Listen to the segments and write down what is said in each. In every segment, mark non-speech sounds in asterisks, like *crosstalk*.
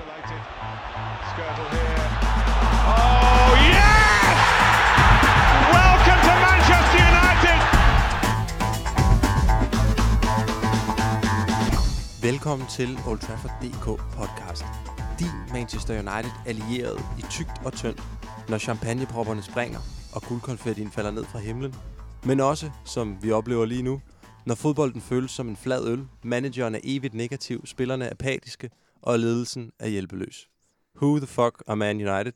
Isolated. Skirtle here. Oh, yes! Welcome to Manchester United! Velkommen til Old Trafford DK podcast. Din Manchester United allieret i tygt og tyndt, når champagnepropperne springer og guldkonfettien falder ned fra himlen. Men også, som vi oplever lige nu, når fodbolden føles som en flad øl, manageren er evigt negativ, spillerne er apatiske, og ledelsen er hjælpeløs. Who the fuck er Man United?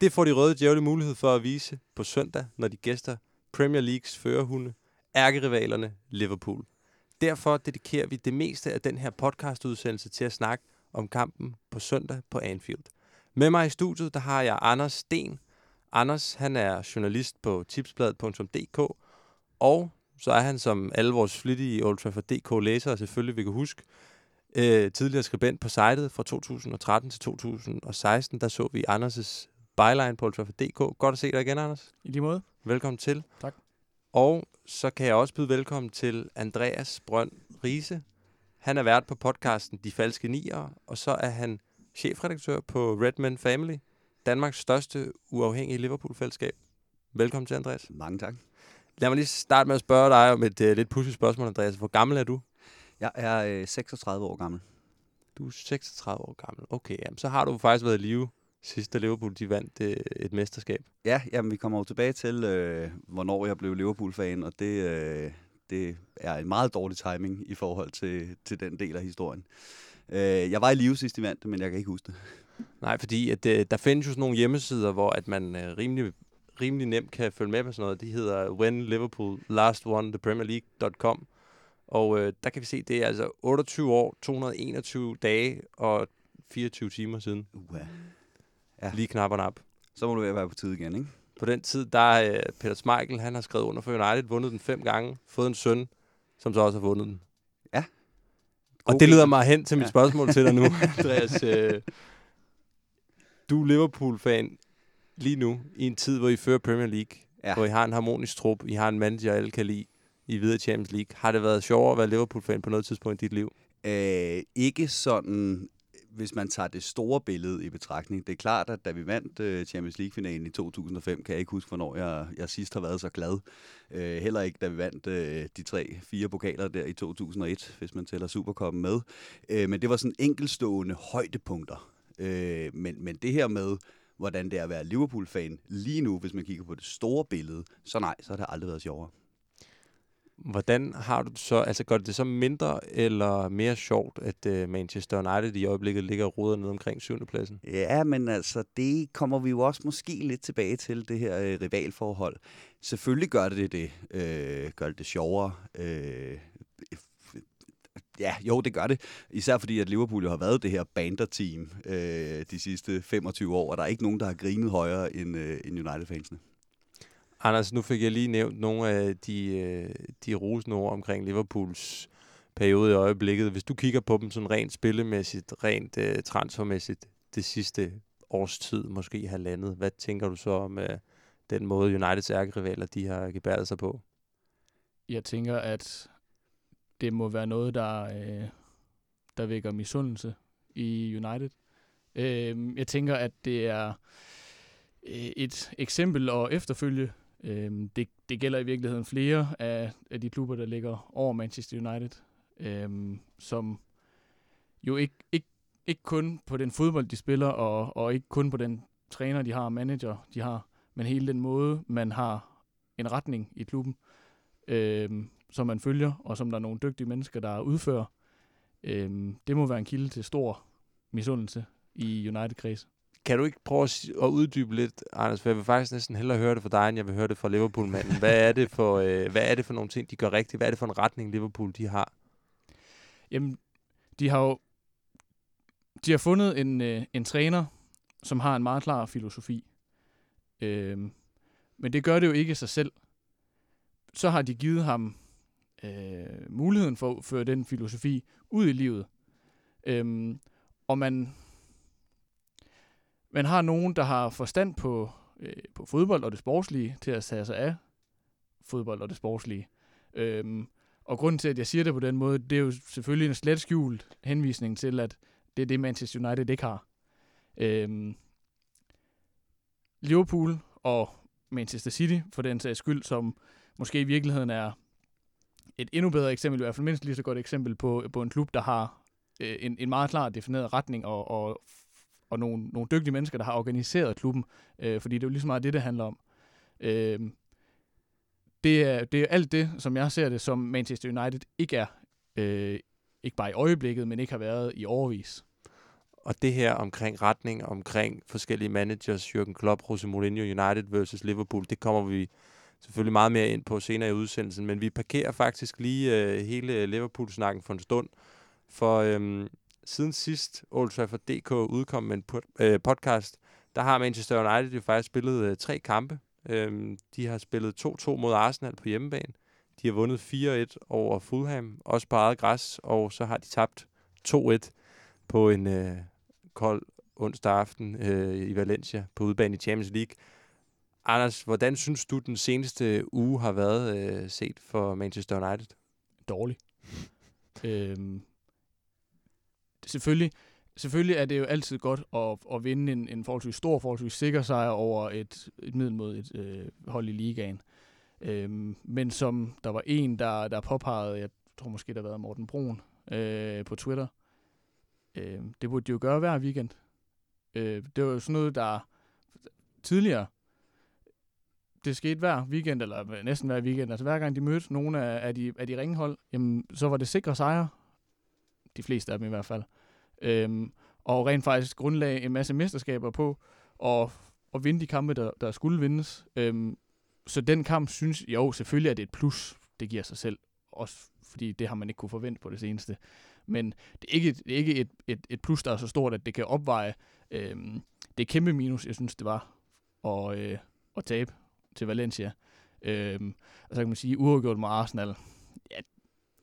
Det får de røde djævle mulighed for at vise på søndag, når de gæster Premier Leagues førerhunde, ærkerivalerne Liverpool. Derfor dedikerer vi det meste af den her podcastudsendelse til at snakke om kampen på søndag på Anfield. Med mig i studiet, der har jeg Anders Sten. Anders, han er journalist på tipsbladet.dk, og så er han, som alle vores flittige Old Trafford DK læsere selvfølgelig vi kan huske, øh, tidligere skribent på sitet fra 2013 til 2016. Der så vi Anders' byline på Old Trafford DK. Godt at se dig igen, Anders. I lige måde. Velkommen til. Tak. Og så kan jeg også byde velkommen til Andreas Brønd Riese. Han er vært på podcasten De Falske Nier, og så er han chefredaktør på Redman Family, Danmarks største uafhængige Liverpool-fællesskab. Velkommen til, Andreas. Mange tak. Lad mig lige starte med at spørge dig om et uh, lidt pudsigt spørgsmål, Andreas. Hvor gammel er du? Jeg er øh, 36 år gammel. Du er 36 år gammel. Okay, jamen, så har du faktisk været i live sidst, da Liverpool de vandt uh, et mesterskab. Ja, jamen, vi kommer jo tilbage til, øh, hvornår jeg blev Liverpool-fan, og det, øh, det er en meget dårlig timing i forhold til, til den del af historien. Øh, jeg var i live sidst, de vandt men jeg kan ikke huske det. *laughs* Nej, fordi at, uh, der findes jo sådan nogle hjemmesider, hvor at man uh, rimelig, rimelig nemt kan følge med på sådan noget. De hedder When Liverpool Last Won the Premier League.com. Og øh, der kan vi se, det er altså 28 år, 221 dage og 24 timer siden. Uh, Ja. Lige knap og nap. så må du være på tid igen, ikke? På den tid, der er øh, Peter Schmeichel, han har skrevet under for United, vundet den fem gange, fået en søn, som så også har vundet den. Ja. Og God det leder mig hen til mit Ja. spørgsmål til dig nu, *laughs* Andreas. Øh, du er Liverpool-fan lige nu, i en tid, hvor I fører Premier League, Ja. hvor I har en harmonisk trup, I har en manager, alle kan lide, i videre Champions League. Har det været sjovere at være Liverpool-fan på noget tidspunkt i dit liv? Øh, ikke sådan, hvis man tager det store billede i betragtning. Det er klart, at da vi vandt øh, Champions League-finalen i 2005, kan jeg ikke huske, hvornår jeg, jeg sidst har været så glad. Øh, heller ikke, da vi vandt øh, de tre, fire pokaler der i 2001, hvis man tæller Supercoppen med. Øh, men det var sådan enkelstående højdepunkter. Øh, men, men det her med, hvordan det er at være Liverpool-fan lige nu, hvis man kigger på det store billede, så nej, så har det aldrig været sjovere. Hvordan har du det så, altså gør det så mindre eller mere sjovt, at øh, Manchester United i øjeblikket ligger og roder ned omkring 7. pladsen? Ja, men altså, det kommer vi jo også måske lidt tilbage til, det her øh, rivalforhold. Selvfølgelig gør det det, øh, gør det, det sjovere. Øh, ja, jo, det gør det. Især fordi, at Liverpool jo har været det her banter-team øh, de sidste 25 år, og der er ikke nogen, der har grinet højere end, øh, end United-fansene. Anders, nu fik jeg lige nævnt nogle af de, øh, de rosende ord omkring Liverpools periode i øjeblikket. Hvis du kigger på dem sådan rent spillemæssigt, rent øh, transfermæssigt, det sidste års tid, måske halvandet, hvad tænker du så om øh, den måde Uniteds ærkerivaler, de har gebæret sig på? Jeg tænker, at det må være noget, der, øh, der vækker misundelse i United. Øh, jeg tænker, at det er øh, et eksempel at efterfølge. Øhm, det, det gælder i virkeligheden flere af, af de klubber, der ligger over Manchester United, øhm, som jo ikke, ikke, ikke kun på den fodbold, de spiller, og, og ikke kun på den træner, de har, manager, de har, men hele den måde, man har en retning i klubben, øhm, som man følger, og som der er nogle dygtige mennesker, der udfører. Øhm, det må være en kilde til stor misundelse i United-kreds. Kan du ikke prøve at, uddybe lidt, Anders, for jeg vil faktisk næsten hellere høre det fra dig, end jeg vil høre det fra Liverpool-manden. Hvad er det for, øh, hvad er det for nogle ting, de gør rigtigt? Hvad er det for en retning, Liverpool de har? Jamen, de har jo de har fundet en, øh, en træner, som har en meget klar filosofi. Øh, men det gør det jo ikke sig selv. Så har de givet ham øh, muligheden for at føre den filosofi ud i livet. Øh, og man, man har nogen, der har forstand på, øh, på fodbold og det sportslige, til at tage sig af fodbold og det sportslige. Øhm, og grunden til, at jeg siger det på den måde, det er jo selvfølgelig en slet skjult henvisning til, at det er det, Manchester United ikke har. Øhm, Liverpool og Manchester City, for den sags skyld, som måske i virkeligheden er et endnu bedre eksempel, i hvert fald mindst lige så godt eksempel på, på en klub, der har øh, en, en meget klar defineret retning og, og, og nogle, nogle dygtige mennesker, der har organiseret klubben, øh, fordi det er jo lige så meget det, det handler om. Øh, det, er, det er alt det, som jeg ser det, som Manchester United ikke er, øh, ikke bare i øjeblikket, men ikke har været i overvis. Og det her omkring retning, omkring forskellige managers, Jürgen Klopp, Jose Mourinho, United versus Liverpool, det kommer vi selvfølgelig meget mere ind på senere i udsendelsen, men vi parkerer faktisk lige øh, hele Liverpool-snakken for en stund, for øhm, siden sidst Old Trafford DK udkom med en pod- øh, podcast, der har Manchester United jo faktisk spillet øh, tre kampe. Øhm, de har spillet 2-2 mod Arsenal på hjemmebane. De har vundet 4-1 over Fulham, også på eget græs, og så har de tabt 2-1 på en øh, kold onsdag aften øh, i Valencia på udebane i Champions League. Anders, hvordan synes du, den seneste uge har været øh, set for Manchester United? Dårlig. *laughs* øhm, selvfølgelig, selvfølgelig er det jo altid godt at, at vinde en, en forholdsvis stor, forholdsvis sikker sejr over et, et middel mod et øh, hold i ligaen. Øhm, men som der var en, der, der påpegede, jeg tror måske, der har været Morten Brun øh, på Twitter, øh, det burde de jo gøre hver weekend. Øh, det var jo sådan noget, der tidligere, det skete hver weekend, eller næsten hver weekend, altså hver gang de mødte nogle af, af, de, af de ringhold, jamen, så var det sikre sejre. De fleste af dem i hvert fald. Øhm, og rent faktisk grundlag en masse mesterskaber på og, og vinde de kampe, der, der skulle vindes. Øhm, så den kamp synes, jeg jo, selvfølgelig at det er et plus. Det giver sig selv. Også fordi det har man ikke kunne forvente på det seneste. Men det er ikke, det er ikke et, et, et plus, der er så stort, at det kan opveje øhm, det kæmpe minus, jeg synes, det var at, øh, at tabe til Valencia. Øhm, og så kan man sige, uafgjort med Arsenal, ja,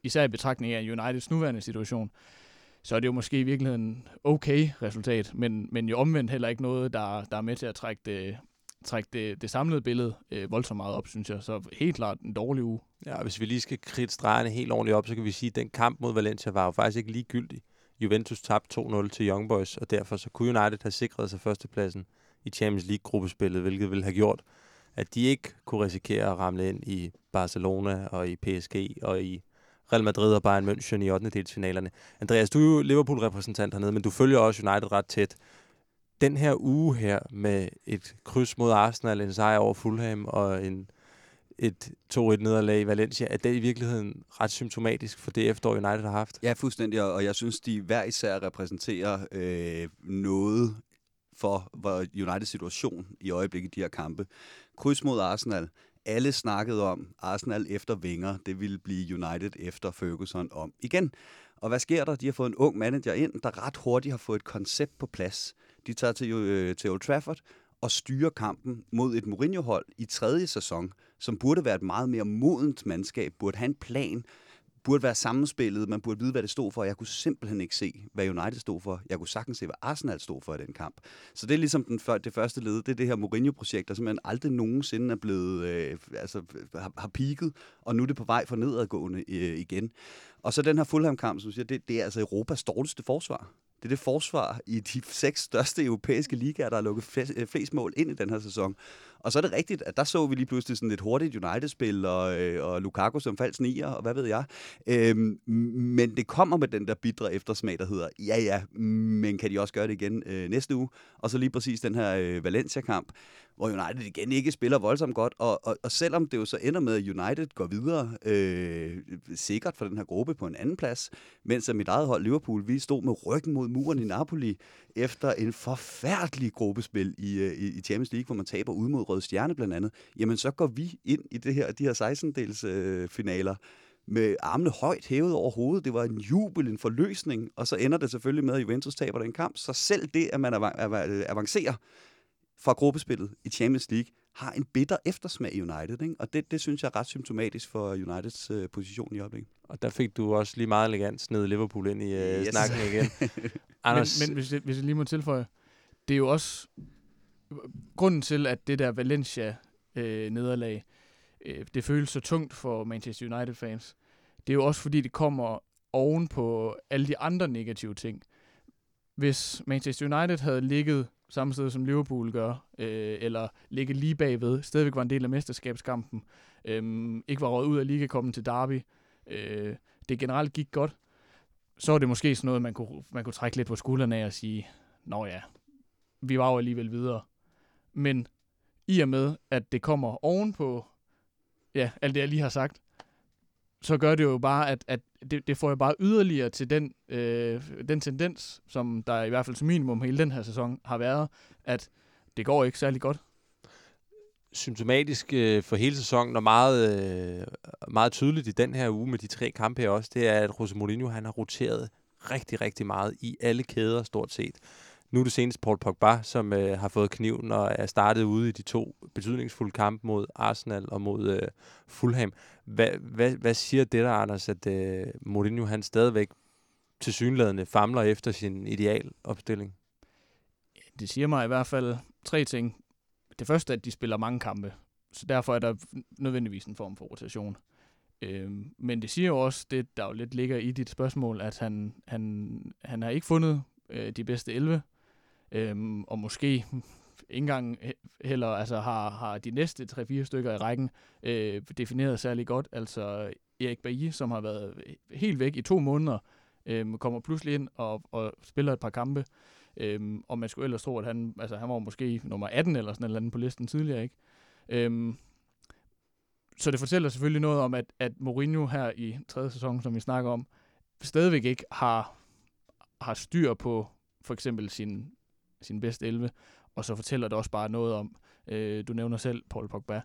især i betragtning af Uniteds nuværende situation, så er det jo måske i virkeligheden okay resultat, men, men jo omvendt heller ikke noget, der, der er med til at trække det, trække det, det samlede billede øh, voldsomt meget op, synes jeg. Så helt klart en dårlig uge. Ja, hvis vi lige skal kridte stregerne helt ordentligt op, så kan vi sige, at den kamp mod Valencia var jo faktisk ikke ligegyldig. Juventus tabte 2-0 til Young Boys, og derfor så kunne United have sikret sig førstepladsen i Champions League-gruppespillet, hvilket ville have gjort, at de ikke kunne risikere at ramle ind i Barcelona og i PSG og i Real Madrid og Bayern München i 8. delsfinalerne. Andreas, du er jo Liverpool-repræsentant hernede, men du følger også United ret tæt. Den her uge her med et kryds mod Arsenal, en sejr over Fulham og en, et 2-1-nederlag i Valencia, er det i virkeligheden ret symptomatisk for det efterår, United har haft? Ja, fuldstændig, og jeg synes, de hver især repræsenterer øh, noget for hvor Uniteds situation i øjeblikket i de her kampe. Kryds mod Arsenal. Alle snakkede om Arsenal efter Wenger. Det ville blive United efter Ferguson om igen. Og hvad sker der? De har fået en ung manager ind, der ret hurtigt har fået et koncept på plads. De tager til, øh, til Old Trafford og styrer kampen mod et Mourinho-hold i tredje sæson, som burde være et meget mere modent mandskab, burde have en plan, burde være sammenspillet, man burde vide, hvad det stod for. Jeg kunne simpelthen ikke se, hvad United stod for. Jeg kunne sagtens se, hvad Arsenal stod for i den kamp. Så det er ligesom den, før, det første led, det er det her Mourinho-projekt, der simpelthen aldrig nogensinde er blevet, øh, altså har, har peaked, og nu er det på vej for nedadgående øh, igen. Og så den her Fulham-kamp, som siger, det, det er altså Europas dårligste forsvar. Det er det forsvar i de *laughs* seks største europæiske ligaer, der har lukket øh, flest mål ind i den her sæson. Og så er det rigtigt, at der så vi lige pludselig sådan et hurtigt United-spil, og, øh, og Lukaku som falsk nier, og hvad ved jeg. Øhm, men det kommer med den der bidre eftersmag, der hedder, ja ja, men kan de også gøre det igen øh, næste uge? Og så lige præcis den her øh, Valencia-kamp, hvor United igen ikke spiller voldsomt godt, og, og, og selvom det jo så ender med, at United går videre øh, sikkert for den her gruppe på en anden plads, mens mit eget hold Liverpool, vi stod med ryggen mod muren i Napoli efter en forfærdelig gruppespil i, øh, i, i Champions League, hvor man taber ud mod Røde Stjerne blandt andet, jamen så går vi ind i det her, de her 16-dels øh, finaler med armene højt hævet over hovedet. Det var en jubel, en forløsning, og så ender det selvfølgelig med, at Juventus taber den kamp. Så selv det, at man avancerer fra gruppespillet i Champions League, har en bitter eftersmag i United. Ikke? Og det, det synes jeg er ret symptomatisk for Uniteds øh, position i øjeblikket. Og der fik du også lige meget elegant sned Liverpool ind i øh, yes. snakken igen. *laughs* Anders... Men, men hvis, jeg, hvis jeg lige må tilføje, det er jo også grunden til, at det der Valencia-nederlag, øh, øh, det føles så tungt for Manchester United-fans. Det er jo også fordi, det kommer oven på alle de andre negative ting. hvis Manchester United havde ligget samme sted som Liverpool gør, øh, eller ligget lige bagved, stadigvæk var en del af mesterskabskampen, øh, ikke var råd ud af liga kommet til Derby, øh, det generelt gik godt, så var det måske sådan noget, man kunne, man kunne trække lidt på skuldrene af og sige, nå ja, vi var jo alligevel videre. Men i og med, at det kommer ovenpå, ja, alt det jeg lige har sagt, så gør det jo bare, at, at det, det får jo bare yderligere til den, øh, den tendens, som der i hvert fald som minimum hele den her sæson har været, at det går ikke særlig godt. Symptomatisk øh, for hele sæsonen, og meget, øh, meget tydeligt i den her uge med de tre kampe her også, det er, at Jose Mourinho han har roteret rigtig, rigtig meget i alle kæder stort set. Nu er det senest Paul Pogba, som øh, har fået kniven og er startet ude i de to betydningsfulde kampe mod Arsenal og mod øh, Fulham. Hvad, hvad, hvad siger det der, Anders, at øh, Mourinho han stadigvæk tilsyneladende famler efter sin idealopstilling? Det siger mig i hvert fald tre ting. Det første er, at de spiller mange kampe, så derfor er der nødvendigvis en form for rotation. Øh, men det siger jo også, det der jo lidt ligger i dit spørgsmål, at han, han, han har ikke fundet øh, de bedste 11, øhm, og måske ikke engang heller altså har, har de næste 3-4 stykker i rækken øh, defineret særlig godt. Altså Erik Bailly, som har været helt væk i to måneder, øh, kommer pludselig ind og, og spiller et par kampe. Øhm, og man skulle ellers tro, at han, altså, han var måske nummer 18 eller sådan eller andet på listen tidligere. ikke. Øhm, så det fortæller selvfølgelig noget om, at, at Mourinho her i tredje sæson, som vi snakker om, stadigvæk ikke har, har styr på for eksempel sin, sin bedste 11. Og så fortæller det også bare noget om, øh, du nævner selv Paul Pogba,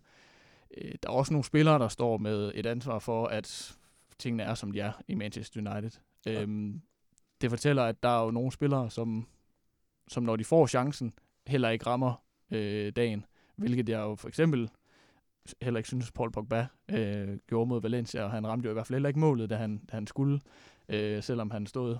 øh, der er også nogle spillere, der står med et ansvar for, at tingene er, som de er i Manchester United. Ja. Øhm, det fortæller, at der er jo nogle spillere, som, som når de får chancen, heller ikke rammer øh, dagen. Hvilket jeg jo for eksempel heller ikke synes, Paul Pogba øh, gjorde mod Valencia, og han ramte jo i hvert fald heller ikke målet, da han, da han skulle, øh, selvom han stod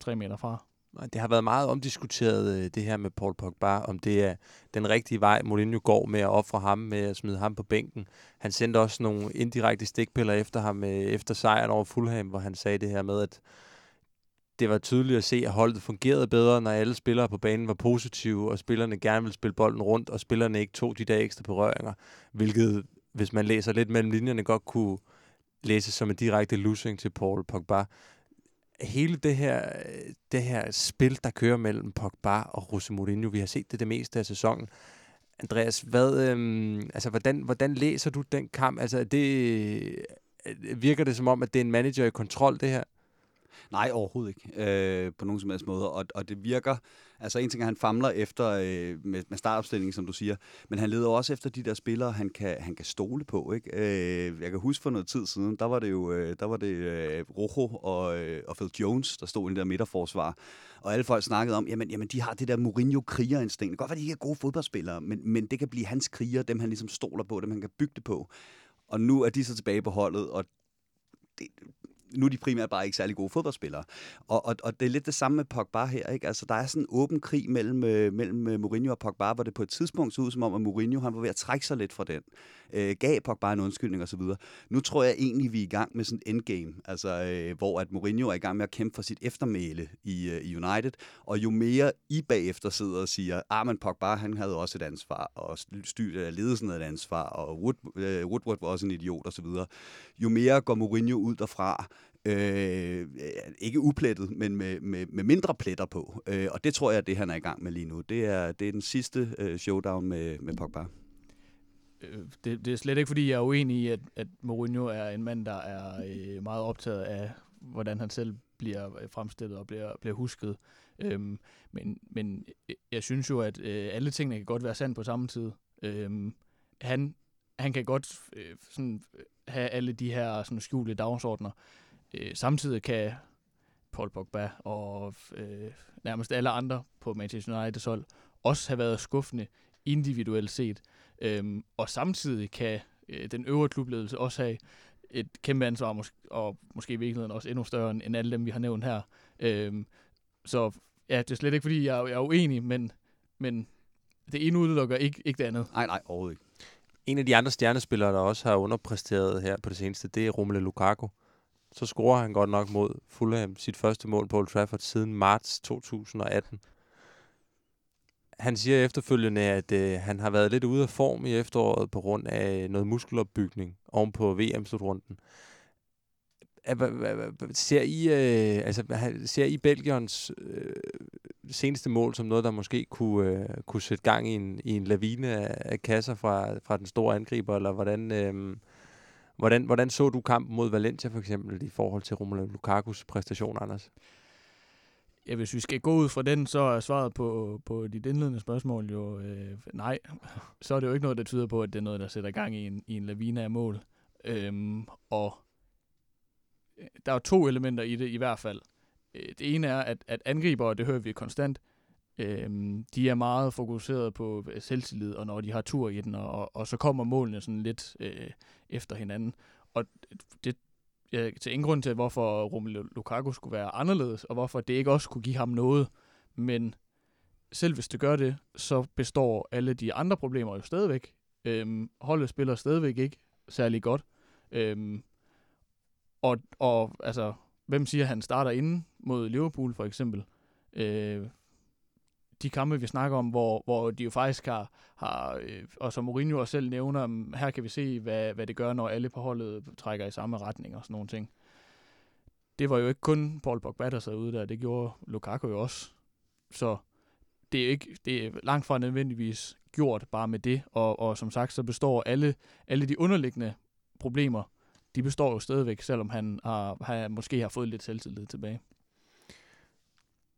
tre meter fra. Det har været meget omdiskuteret, øh, det her med Paul Pogba, om det er den rigtige vej, Mourinho går med at ofre ham, med at smide ham på bænken. Han sendte også nogle indirekte stikpiller efter ham, øh, efter sejren over Fulham, hvor han sagde det her med, at det var tydeligt at se, at holdet fungerede bedre, når alle spillere på banen var positive, og spillerne gerne ville spille bolden rundt, og spillerne ikke tog de der ekstra berøringer, hvilket, hvis man læser lidt mellem linjerne, godt kunne læses som en direkte losing til Paul Pogba hele det her, det her spil, der kører mellem Pogba og Jose Mourinho, vi har set det det meste af sæsonen. Andreas, hvad, øhm, altså, hvordan, hvordan læser du den kamp? Altså, det, øh, virker det som om, at det er en manager i kontrol, det her? Nej, overhovedet ikke. Øh, på nogen som helst måde. Og, og det virker... Altså en ting er, at han famler efter øh, med, med startopstillingen, som du siger, men han leder også efter de der spillere, han kan, han kan stole på. Ikke? Øh, jeg kan huske for noget tid siden, der var det jo øh, der var det, øh, Rojo og, øh, og Phil Jones, der stod i det der midterforsvar. Og alle folk snakkede om, jamen, jamen de har det der Mourinho-krigerinstinkt. Det kan godt være, de ikke er gode fodboldspillere, men, men det kan blive hans kriger, dem han ligesom stoler på, dem han kan bygge det på. Og nu er de så tilbage på holdet, og det, nu er de primært bare ikke særlig gode fodboldspillere. Og, og, og det er lidt det samme med Pogba her. Ikke? Altså, der er sådan en åben krig mellem, øh, mellem øh, Mourinho og Pogba, hvor det på et tidspunkt så ud som om, at Mourinho han var ved at trække sig lidt fra den. Øh, gav Pogba en undskyldning osv. Nu tror jeg egentlig, vi er i gang med sådan en endgame, altså, øh, hvor at Mourinho er i gang med at kæmpe for sit eftermæle i, øh, i United. Og jo mere I bagefter sidder og siger, ah, men Pogba han havde også et ansvar, og styr, øh, ledelsen havde et ansvar, og Wood, øh, Woodward var også en idiot osv. Jo mere går Mourinho ud derfra, Øh, ikke uplettet, men med, med, med mindre pletter på. Øh, og det tror jeg, det han er i gang med lige nu. Det er, det er den sidste øh, showdown med, med Pogba. Øh, det, det er slet ikke, fordi jeg er uenig i, at, at Mourinho er en mand, der er øh, meget optaget af, hvordan han selv bliver øh, fremstillet og bliver, bliver husket. Øhm, men, men jeg synes jo, at øh, alle tingene kan godt være sand på samme tid. Øhm, han, han kan godt øh, sådan, øh, have alle de her sådan, skjulte dagsordner, Øh, samtidig kan Paul Pogba og øh, nærmest alle andre på Manchester Uniteds hold også have været skuffende individuelt set. Øhm, og samtidig kan øh, den øvre klubledelse også have et kæmpe ansvar, mås- og måske i virkeligheden også endnu større end, alle dem, vi har nævnt her. Øhm, så ja, det er slet ikke, fordi jeg, jeg er uenig, men, men det ene udelukker ikke, ikke det andet. Nej, nej, overhovedet ikke. En af de andre stjernespillere, der også har underpræsteret her på det seneste, det er Romelu Lukaku så scorer han godt nok mod Fulham sit første mål på Old Trafford siden marts 2018. Han siger efterfølgende, at øh, han har været lidt ude af form i efteråret på grund af noget muskelopbygning oven på VM-slutrunden. Ser I, øh, altså, ser I Belgiens øh, seneste mål som noget, der måske kunne, øh, kunne sætte gang i en, i en lavine af, af kasser fra, fra den store angriber, eller hvordan, øh, hvordan, hvordan så du kampen mod Valencia for eksempel i forhold til Romelu Lukakus præstation, Anders? Ja, hvis vi skal gå ud fra den, så er svaret på, på dit indledende spørgsmål jo øh, nej. Så er det jo ikke noget, der tyder på, at det er noget, der sætter gang i en, i en lavine af mål. Øhm, og øh, der er to elementer i det i hvert fald. Øh, det ene er, at, at angriber, det hører vi konstant, øhm, de er meget fokuseret på øh, selvtillid, og når de har tur i den, og, og så kommer målene sådan lidt øh, efter hinanden. Og det jeg til ingen grund til, hvorfor Romelu Lukaku skulle være anderledes, og hvorfor det ikke også kunne give ham noget. Men selv hvis det gør det, så består alle de andre problemer jo stadigvæk. Øhm, holdet spiller stadigvæk ikke særlig godt. Øhm, og, og altså, hvem siger, at han starter inden mod Liverpool for eksempel? Øh, de kampe, vi snakker om, hvor, hvor de jo faktisk har, har øh, og som Mourinho også selv nævner, mm, her kan vi se, hvad, hvad det gør, når alle på holdet trækker i samme retning og sådan nogle ting. Det var jo ikke kun Paul Pogba, der sad ude der, det gjorde Lukaku jo også. Så det er, ikke, det er langt fra nødvendigvis gjort bare med det, og, og som sagt, så består alle, alle de underliggende problemer, de består jo stadigvæk, selvom han, har, har, måske har fået lidt selvtillid tilbage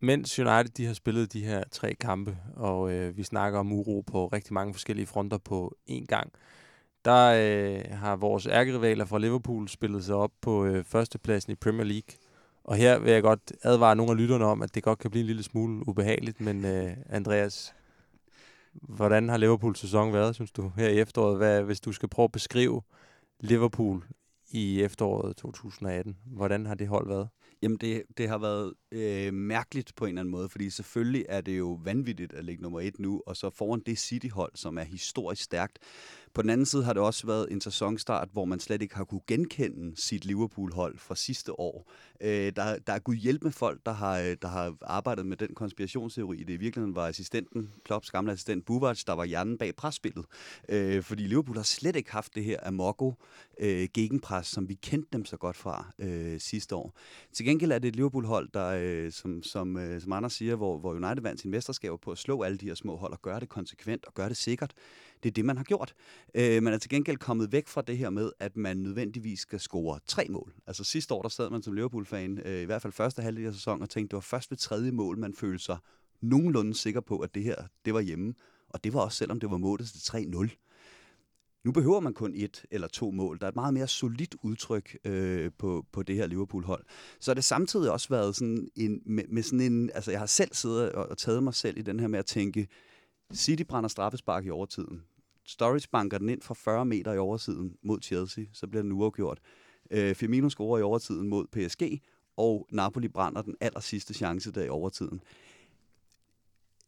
mens United de har spillet de her tre kampe, og øh, vi snakker om uro på rigtig mange forskellige fronter på én gang, der øh, har vores ærkerivaler fra Liverpool spillet sig op på øh, førstepladsen i Premier League. Og her vil jeg godt advare nogle af lytterne om, at det godt kan blive en lille smule ubehageligt, men øh, Andreas, hvordan har Liverpools sæson været, synes du, her i efteråret? Hvad, hvis du skal prøve at beskrive Liverpool i efteråret 2018, hvordan har det hold været? Jamen, det, det har været øh, mærkeligt på en eller anden måde, fordi selvfølgelig er det jo vanvittigt at ligge nummer et nu, og så foran det City-hold, som er historisk stærkt. På den anden side har det også været en sæsonstart, hvor man slet ikke har kunne genkende sit Liverpool-hold fra sidste år. Øh, der, der er gud hjælp med folk, der har, øh, der har arbejdet med den konspirationsteori. Det i virkeligheden var assistenten, Klopps gamle assistent Buvac, der var hjernen bag presspillet. Øh, fordi Liverpool har slet ikke haft det her Amoko øh, gegenpres, som vi kendte dem så godt fra øh, sidste år. Til gengæld er det et Liverpool-hold, der, øh, som, som, øh, som Anders siger, hvor, hvor United vandt sin mesterskaber på at slå alle de her små hold og gøre det konsekvent og gøre det sikkert. Det er det, man har gjort. Øh, man er til gengæld kommet væk fra det her med, at man nødvendigvis skal score tre mål. Altså sidste år, der sad man som Liverpool-fan, øh, i hvert fald første halvdel af sæsonen, og tænkte, det var først ved tredje mål, man følte sig nogenlunde sikker på, at det her, det var hjemme. Og det var også selvom det var målet til 3-0. Nu behøver man kun et eller to mål. Der er et meget mere solidt udtryk øh, på, på det her Liverpool-hold. Så har det samtidig også været sådan en, med, med sådan en... Altså, jeg har selv siddet og, og taget mig selv i den her med at tænke, City brænder straffespark i overtiden. Storage banker den ind fra 40 meter i oversiden mod Chelsea, så bliver den uafgjort. Øh, Firmino scorer i overtiden mod PSG, og Napoli brænder den aller sidste chance der i overtiden.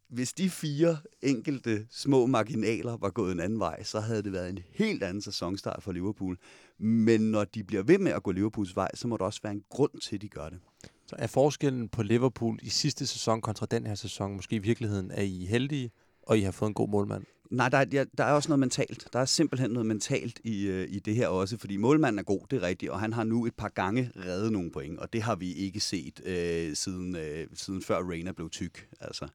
Hvis de fire enkelte små marginaler var gået en anden vej, så havde det været en helt anden sæsonstart for Liverpool. Men når de bliver ved med at gå Liverpools vej, så må der også være en grund til, at de gør det. Så er forskellen på Liverpool i sidste sæson kontra den her sæson måske i virkeligheden, at I er heldige, og I har fået en god målmand? Nej, der er, der er også noget mentalt. Der er simpelthen noget mentalt i, øh, i det her også, fordi målmanden er god, det er rigtigt, og han har nu et par gange reddet nogle point, og det har vi ikke set øh, siden, øh, siden før Reina blev tyk. Altså.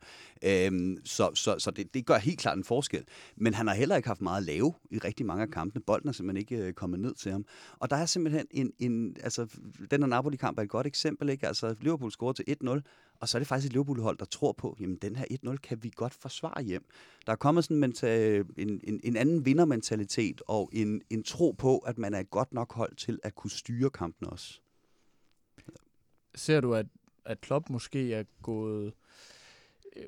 Øhm, så så, så det, det gør helt klart en forskel. Men han har heller ikke haft meget at lave i rigtig mange af kampene. Bolden er simpelthen ikke øh, kommet ned til ham. Og der er simpelthen en, en altså, den her Napoli-kamp er et godt eksempel, ikke? Altså, Liverpool scorer til 1-0, og så er det faktisk et Liverpool-hold, der tror på, jamen den her 1-0 kan vi godt forsvare hjem. Der er kommet sådan en, Øh, en, en, en anden vindermentalitet og en, en tro på, at man er et godt nok hold til at kunne styre kampen også. Ser du, at, at Klopp måske er gået øh,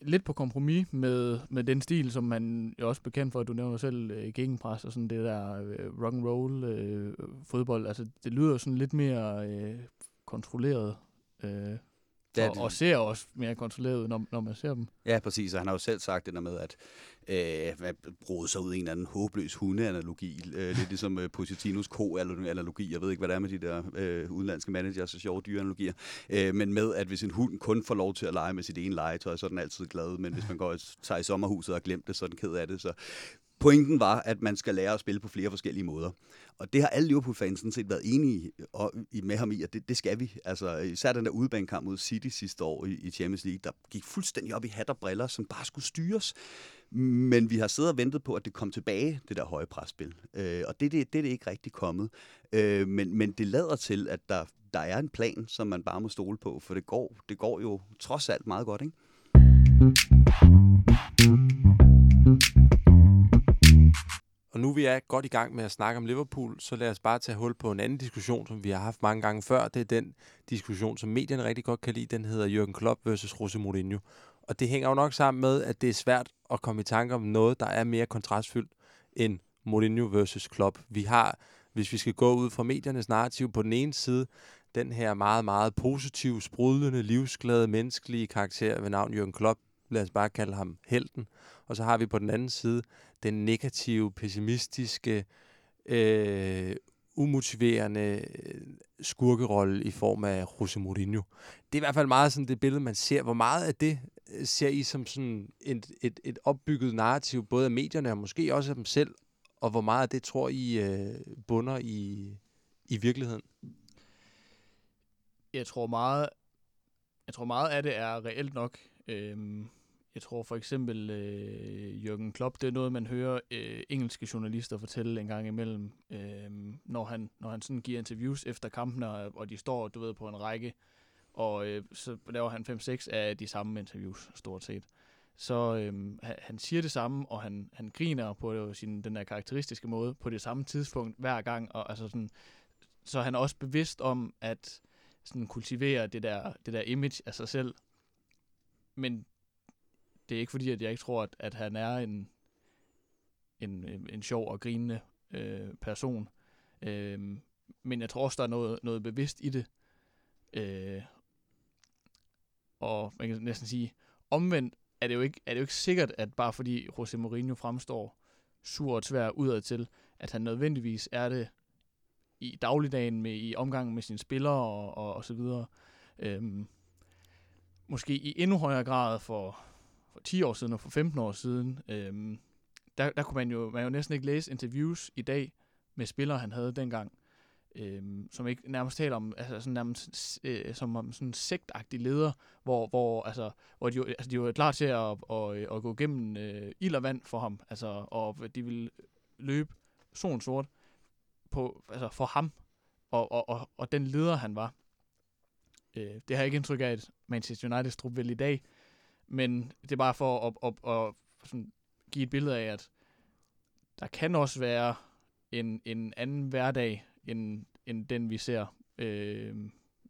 lidt på kompromis med, med den stil, som man jo også bekendt for, at du nævner selv øh, gegenpres og sådan det der øh, rock and roll øh, fodbold. Altså det lyder sådan lidt mere øh, kontrolleret. Øh, det er og, det. og ser også mere kontrolleret ud, når, når man ser dem. Ja, præcis. Og han har jo selv sagt det der med, at øh, bruge sig ud i en eller anden håbløs hundeanalogi. Øh, lidt ligesom øh, Positinos ko-analogi. Jeg ved ikke, hvad det er med de der øh, udenlandske managers og sjove dyreanalogier. Øh, men med, at hvis en hund kun får lov til at lege med sit ene legetøj, så er den altid glad. Men hvis man går og tager i sommerhuset og glemt det, så er den ked af det. Så pointen var, at man skal lære at spille på flere forskellige måder. Og det har alle Liverpool-fans sådan set været enige og, i, med ham i, at det, det skal vi. Altså, især den der udebanekamp mod City sidste år i, i Champions League, der gik fuldstændig op i hat og briller, som bare skulle styres. Men vi har siddet og ventet på, at det kom tilbage, det der høje presspil. Øh, og det, det, det er det ikke rigtig kommet. Øh, men, men det lader til, at der, der er en plan, som man bare må stole på, for det går, det går jo trods alt meget godt, ikke? Og nu vi er godt i gang med at snakke om Liverpool, så lad os bare tage hul på en anden diskussion, som vi har haft mange gange før. Det er den diskussion, som medierne rigtig godt kan lide. Den hedder Jürgen Klopp versus Jose Mourinho. Og det hænger jo nok sammen med, at det er svært at komme i tanke om noget, der er mere kontrastfyldt end Mourinho versus Klopp. Vi har, hvis vi skal gå ud fra mediernes narrativ, på den ene side den her meget, meget positive, sprudlende, livsglade, menneskelige karakter ved navn Jürgen Klopp. Lad os bare kalde ham helten. Og så har vi på den anden side den negative, pessimistiske, øh, umotiverende øh, skurkerolle i form af Jose Mourinho. Det er i hvert fald meget sådan det billede, man ser. Hvor meget af det øh, ser I som sådan et, et, et opbygget narrativ, både af medierne og måske også af dem selv, og hvor meget af det tror I øh, bunder i, i virkeligheden? Jeg tror meget, jeg tror meget af det er reelt nok. Øhm, jeg tror for eksempel øh, Jürgen Klopp, det er noget, man hører øh, engelske journalister fortælle en gang imellem, øh, når han, når han sådan giver interviews efter kampene, og, og de står, du ved, på en række, og øh, så laver han 5-6 af de samme interviews, stort set. Så øh, han siger det samme, og han, han griner på sin, den der karakteristiske måde, på det samme tidspunkt hver gang, og altså sådan, så han er også bevidst om, at sådan kultivere det der, det der image af sig selv. Men det er ikke fordi, at jeg ikke tror, at, at han er en, en, en sjov og grinende øh, person. Øh, men jeg tror også, der er noget, noget bevidst i det. Øh, og man kan næsten sige, omvendt er det, jo ikke, er det jo ikke sikkert, at bare fordi Jose Mourinho fremstår sur og tvær udad til, at han nødvendigvis er det i dagligdagen med i omgangen med sine spillere og, og, og så videre. Øhm, måske i endnu højere grad for, for 10 år siden og for 15 år siden. Øhm, der, der kunne man jo, man jo næsten ikke læse interviews i dag med spillere, han havde dengang, øhm, som ikke nærmest taler om, altså sådan nærmest øh, som om sådan sektagtig leder, hvor, hvor, altså, hvor de, jo, altså, de var klar til at, at, at, at gå gennem øh, ild og vand for ham, altså, og de ville løbe solen sort på, altså for ham, og, og, og, og den leder, han var. Øh, det har jeg ikke indtryk af, at Manchester United trup vil i dag, men det er bare for at, at, at, at sådan give et billede af, at der kan også være en, en anden hverdag, end, end den vi ser, øh,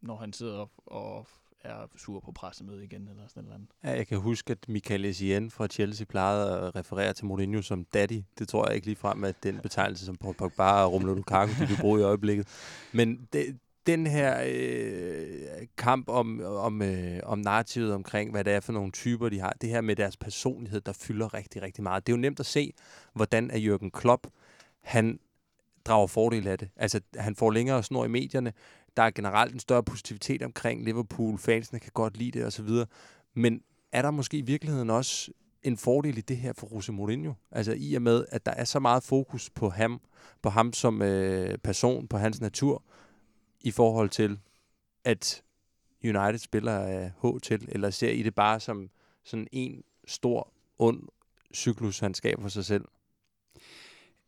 når han sidder og er sur på pressemødet igen, eller sådan noget. Ja, jeg kan huske, at Michael Essien fra Chelsea plejede at referere til Mourinho som daddy. Det tror jeg ikke lige frem, at den betegnelse, som Paul Pogba og Romelu Lukaku, de vil bruge i øjeblikket. Men det, den her øh, kamp om, om, øh, om narrativet omkring, hvad det er for nogle typer, de har, det her med deres personlighed, der fylder rigtig, rigtig meget. Det er jo nemt at se, hvordan er Jürgen Klopp, han drager fordel af det. Altså, han får længere snor i medierne. Der er generelt en større positivitet omkring Liverpool. Fansene kan godt lide det, osv. Men er der måske i virkeligheden også en fordel i det her for Jose Mourinho? Altså i og med, at der er så meget fokus på ham, på ham som øh, person, på hans natur, i forhold til, at United spiller af H til, eller ser I det bare som sådan en stor, ond cyklus, han skaber for sig selv?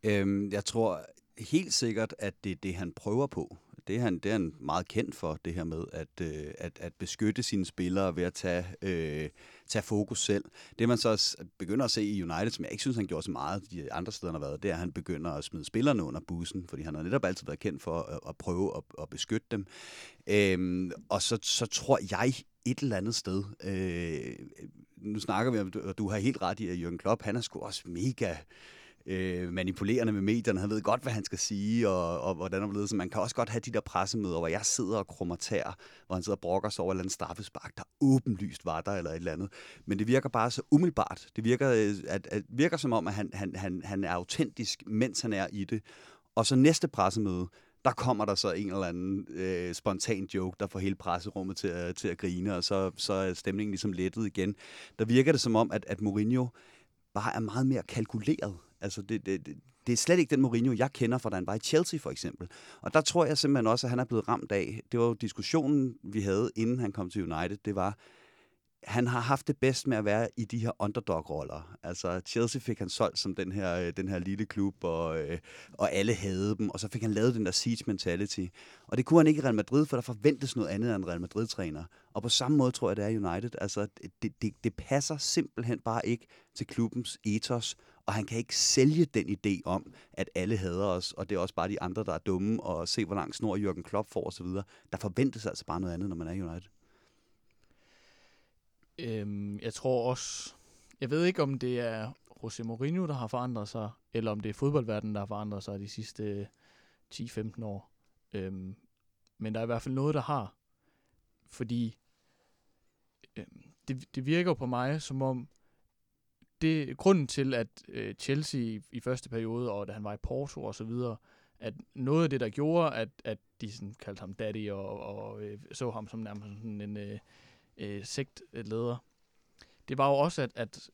Øhm, jeg tror helt sikkert, at det er det, han prøver på. Det er han, det er han meget kendt for, det her med at, øh, at, at beskytte sine spillere ved at tage, øh, tage fokus selv. Det man så begynder at se i United, som jeg ikke synes, han gjorde så meget de andre steder, han har været, det er, at han begynder at smide spillerne under bussen, fordi han har netop altid været kendt for at, at prøve at, at beskytte dem. Øhm, og så, så tror jeg et eller andet sted, øh, nu snakker vi om, og du har helt ret i, at Jürgen Klopp, han er sgu også mega øh, manipulerende med medierne. Han ved godt, hvad han skal sige, og, og hvordan og Så man kan også godt have de der pressemøder, hvor jeg sidder og krummer tær, hvor han sidder og brokker sig over et eller andet straffespark, der åbenlyst var der, eller et eller andet. Men det virker bare så umiddelbart. Det virker, øh, at, at, virker som om, at han, han, han, han er autentisk, mens han er i det. Og så næste pressemøde, der kommer der så en eller anden øh, spontan joke, der får hele presserummet til at, til at grine, og så, så er stemningen ligesom lettet igen. Der virker det som om, at, at Mourinho bare er meget mere kalkuleret. Altså, det, det, det, er slet ikke den Mourinho, jeg kender fra, da han var i Chelsea for eksempel. Og der tror jeg simpelthen også, at han er blevet ramt af. Det var jo diskussionen, vi havde, inden han kom til United. Det var, han har haft det bedst med at være i de her underdog-roller. Altså, Chelsea fik han solgt som den her, øh, den her lille klub, og, øh, og alle havde dem, og så fik han lavet den der siege mentality. Og det kunne han ikke i Real Madrid, for der forventes noget andet end Real Madrid-træner. Og på samme måde tror jeg, det er United. Altså, det, det, det passer simpelthen bare ikke til klubbens ethos, og han kan ikke sælge den idé om, at alle hader os, og det er også bare de andre, der er dumme, og se, hvor lang snor Jürgen Klopp får osv. Der forventes altså bare noget andet, når man er United. Øhm, jeg tror også, jeg ved ikke, om det er José Mourinho, der har forandret sig, eller om det er fodboldverdenen, der har forandret sig de sidste 10-15 år. Øhm, men der er i hvert fald noget, der har. Fordi øhm, det, det virker på mig, som om det grunden til, at øh, Chelsea i, i første periode, og da han var i Porto og så videre, at noget af det, der gjorde, at, at de sådan kaldte ham daddy og, og øh, så ham som nærmest sådan en... Øh, øh, sektleder, det var jo også, at, at,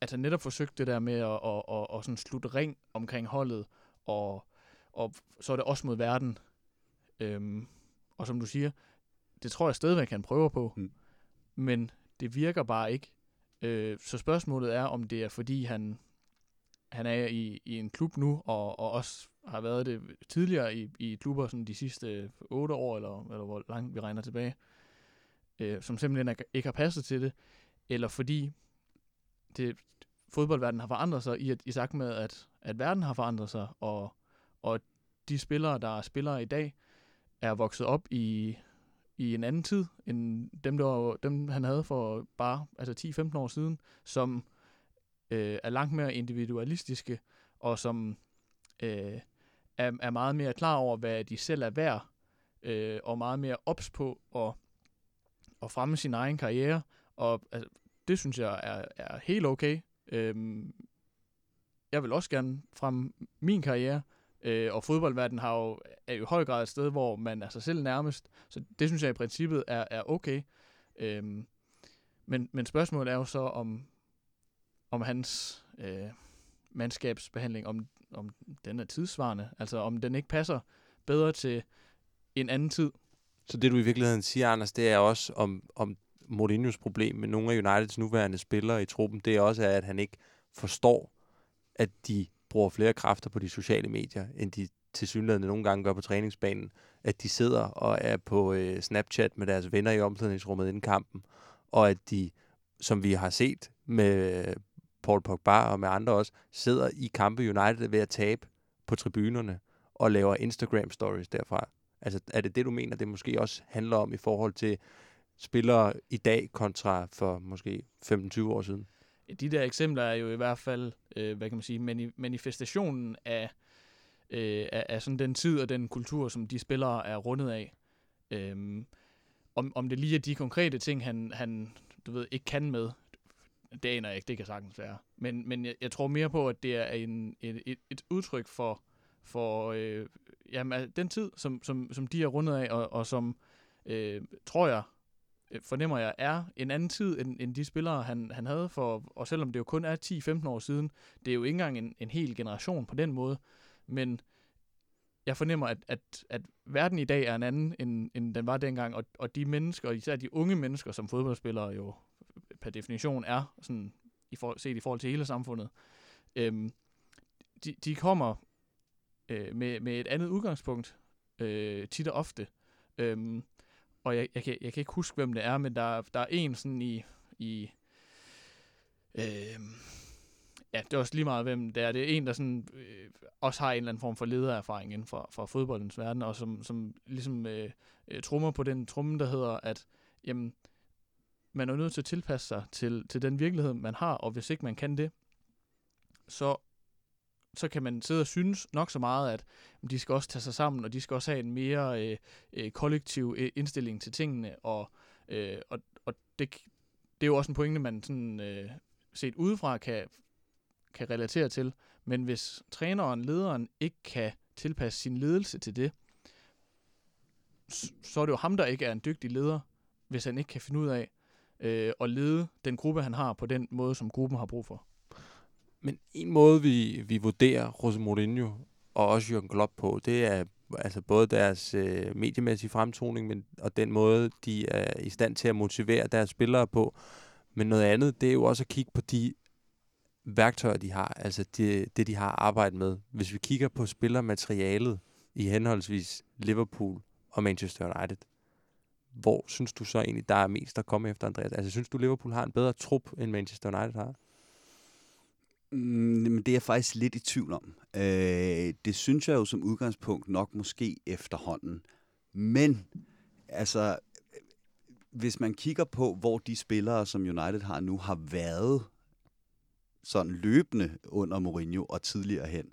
at han netop forsøgte det der med at, at, at, at sådan slutte ring omkring holdet, og, og så er det også mod verden. Øhm, og som du siger, det tror jeg stadigvæk, han prøver på, mm. men det virker bare ikke. Øh, så spørgsmålet er, om det er fordi, han, han er i, i en klub nu, og, og også har været det tidligere i, i klubber sådan de sidste otte år, eller, eller hvor langt vi regner tilbage, øh, som simpelthen ikke har passet til det, eller fordi det, fodboldverdenen har forandret sig i, at, i sagt med, at, at verden har forandret sig, og, og de spillere, der er spillere i dag, er vokset op i, i en anden tid, end dem, der var, dem han havde for bare altså 10-15 år siden, som øh, er langt mere individualistiske, og som øh, er, er meget mere klar over, hvad de selv er værd, øh, og meget mere ops på at at fremme sin egen karriere, og altså, det synes jeg er, er helt okay. Øhm, jeg vil også gerne fremme min karriere, øh, og fodboldverdenen har jo, er jo i høj grad et sted, hvor man er sig selv nærmest, så det synes jeg i princippet er, er okay. Øhm, men, men spørgsmålet er jo så, om, om hans øh, mandskabsbehandling, om, om den er tidsvarende, altså om den ikke passer bedre til en anden tid, så det, du i virkeligheden siger, Anders, det er også om, om Mourinho's problem med nogle af Uniteds nuværende spillere i truppen, det er også, at han ikke forstår, at de bruger flere kræfter på de sociale medier, end de til synligheden nogle gange gør på træningsbanen. At de sidder og er på øh, Snapchat med deres venner i omklædningsrummet inden kampen, og at de, som vi har set med Paul Pogba og med andre også, sidder i kampe United ved at tabe på tribunerne og laver Instagram stories derfra. Altså, er det det, du mener, det måske også handler om i forhold til spillere i dag kontra for måske 15-20 år siden? De der eksempler er jo i hvert fald, øh, hvad kan man sige, mani- manifestationen af, øh, af, af sådan den tid og den kultur, som de spillere er rundet af. Øhm, om, om det lige er de konkrete ting, han, han du ved, ikke kan med, det aner jeg ikke, det kan sagtens være. Men, men jeg, jeg tror mere på, at det er en, et, et, et udtryk for, for øh, jamen, den tid, som, som, som de er rundet af, og, og som, øh, tror jeg, Øh, fornemmer jeg, er en anden tid, end, end de spillere, han, han havde for, og selvom det jo kun er 10-15 år siden, det er jo ikke engang en, en hel generation på den måde, men jeg fornemmer, at, at, at verden i dag er en anden, end, end den var dengang, og, og de mennesker, især de unge mennesker, som fodboldspillere jo per definition er, sådan i for, set i forhold til hele samfundet, øhm, de, de kommer øh, med, med et andet udgangspunkt, øh, tit og ofte. Øhm, og jeg, jeg, kan, jeg kan ikke huske, hvem det er, men der, der er en sådan i... i øh, ja, det er også lige meget, hvem det er. Det er en, der sådan, øh, også har en eller anden form for ledererfaring inden for, for fodboldens verden, og som, som ligesom øh, øh trummer på den trumme, der hedder, at jamen, man er nødt til at tilpasse sig til, til den virkelighed, man har, og hvis ikke man kan det, så så kan man sidde og synes nok så meget, at de skal også tage sig sammen, og de skal også have en mere øh, øh, kollektiv øh, indstilling til tingene, og, øh, og, og det, det er jo også en pointe, man sådan, øh, set udefra kan, kan relatere til, men hvis træneren, lederen, ikke kan tilpasse sin ledelse til det, så er det jo ham, der ikke er en dygtig leder, hvis han ikke kan finde ud af øh, at lede den gruppe, han har, på den måde, som gruppen har brug for. Men en måde, vi, vi vurderer Jose Mourinho og også Jürgen Klopp på, det er altså både deres øh, mediemæssige fremtoning, men, og den måde, de er i stand til at motivere deres spillere på. Men noget andet, det er jo også at kigge på de værktøjer, de har, altså det, det de har arbejdet med. Hvis vi kigger på spillermaterialet i henholdsvis Liverpool og Manchester United, hvor synes du så egentlig, der er mest at komme efter, Andreas? Altså synes du, Liverpool har en bedre trup, end Manchester United har? Mm, det er jeg faktisk lidt i tvivl om. Øh, det synes jeg jo som udgangspunkt nok måske efterhånden. Men altså, hvis man kigger på, hvor de spillere, som United har nu, har været sådan løbende under Mourinho og tidligere hen,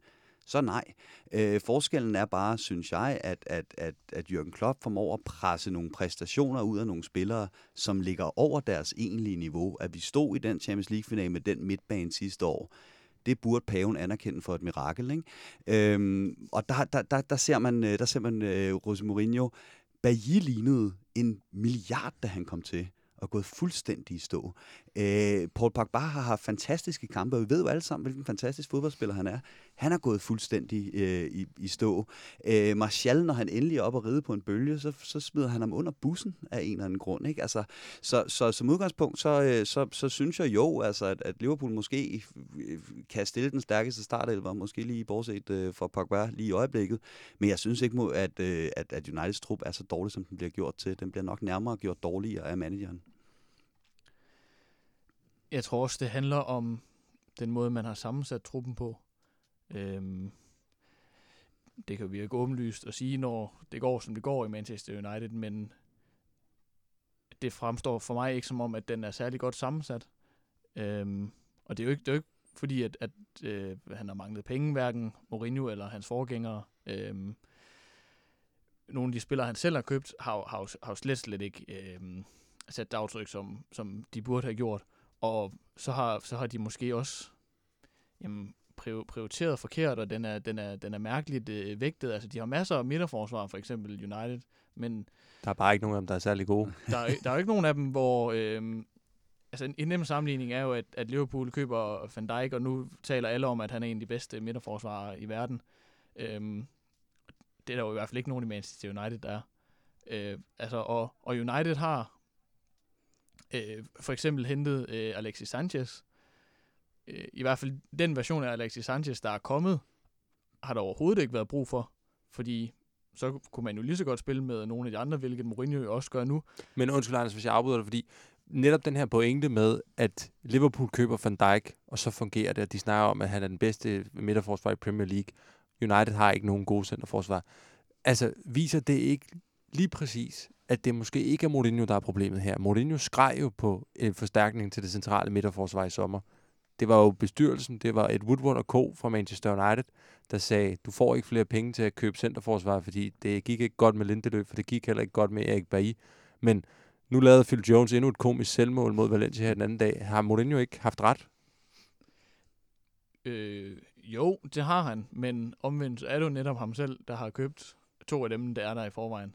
så nej. Øh, forskellen er bare, synes jeg, at, at, at, at Jürgen Klopp formår at presse nogle præstationer ud af nogle spillere, som ligger over deres egentlige niveau. At vi stod i den Champions League-finale med den midtbane sidste år, det burde paven anerkende for et mirakel. Ikke? Øhm, og der, der, der, der ser man, øh, der ser man øh, uh, Jose Mourinho, Bailly lignede en milliard, da han kom til og gået fuldstændig i stå. Øh, Paul Pogba har haft fantastiske kampe, og vi ved jo alle sammen, hvilken fantastisk fodboldspiller han er. Han er gået fuldstændig øh, i, i stå. Øh, Martial, når han endelig er oppe og ride på en bølge, så, så smider han ham under bussen af en eller anden grund. Ikke? Altså, så, så som udgangspunkt, så, øh, så, så synes jeg jo, altså, at, at Liverpool måske øh, kan stille den stærkeste startelver, måske lige bortset øh, for Pogba lige i øjeblikket. Men jeg synes ikke, at, øh, at, at Uniteds trup er så dårlig, som den bliver gjort til. Den bliver nok nærmere gjort dårligere af manageren. Jeg tror også, det handler om den måde, man har sammensat truppen på. Øhm, det kan virke åbenlyst at sige, når det går, som det går i Manchester United, men det fremstår for mig ikke som om, at den er særlig godt sammensat. Øhm, og det er jo ikke, det er jo ikke fordi, at, at øh, han har manglet penge, hverken Mourinho eller hans forgængere. Øhm, nogle af de spillere, han selv har købt, har, har, har jo slet, slet ikke øh, sat aftryk, som, som de burde have gjort. Og så har, så har de måske også jamen, prioriteret forkert, og den er, den er, den er mærkeligt øh, vægtet. Altså, de har masser af midterforsvar, for eksempel United, men... Der er bare ikke nogen af dem, der er særlig gode. *laughs* Der er, der er jo ikke nogen af dem, hvor... Øh, altså, en, en nem sammenligning er jo, at, at Liverpool køber Van Dijk, og nu taler alle om, at han er en af de bedste midterforsvarer i verden. Øh, det er der jo i hvert fald ikke nogen i Manchester United, der er. Øh, altså, og, og United har øh, for eksempel hentet øh, Alexis Sanchez. Øh, I hvert fald den version af Alexis Sanchez, der er kommet, har der overhovedet ikke været brug for, fordi så kunne man jo lige så godt spille med nogle af de andre, hvilket Mourinho jo også gør nu. Men undskyld, Anders, hvis jeg afbryder dig, fordi netop den her pointe med, at Liverpool køber Van Dijk, og så fungerer det, at de snakker om, at han er den bedste midterforsvar i Premier League. United har ikke nogen gode centerforsvar. Altså, viser det ikke lige præcis, at det måske ikke er Mourinho, der er problemet her. Mourinho skreg jo på øh, en forstærkning til det centrale midterforsvar i sommer. Det var jo bestyrelsen, det var et Woodward og Co. fra Manchester United, der sagde, du får ikke flere penge til at købe centerforsvar, fordi det gik ikke godt med Lindeløf, for det gik heller ikke godt med Erik Bailly. Men nu lavede Phil Jones endnu et komisk selvmål mod Valencia her den anden dag. Har Mourinho ikke haft ret? Øh, jo, det har han, men omvendt er det jo netop ham selv, der har købt to af dem, der er der i forvejen.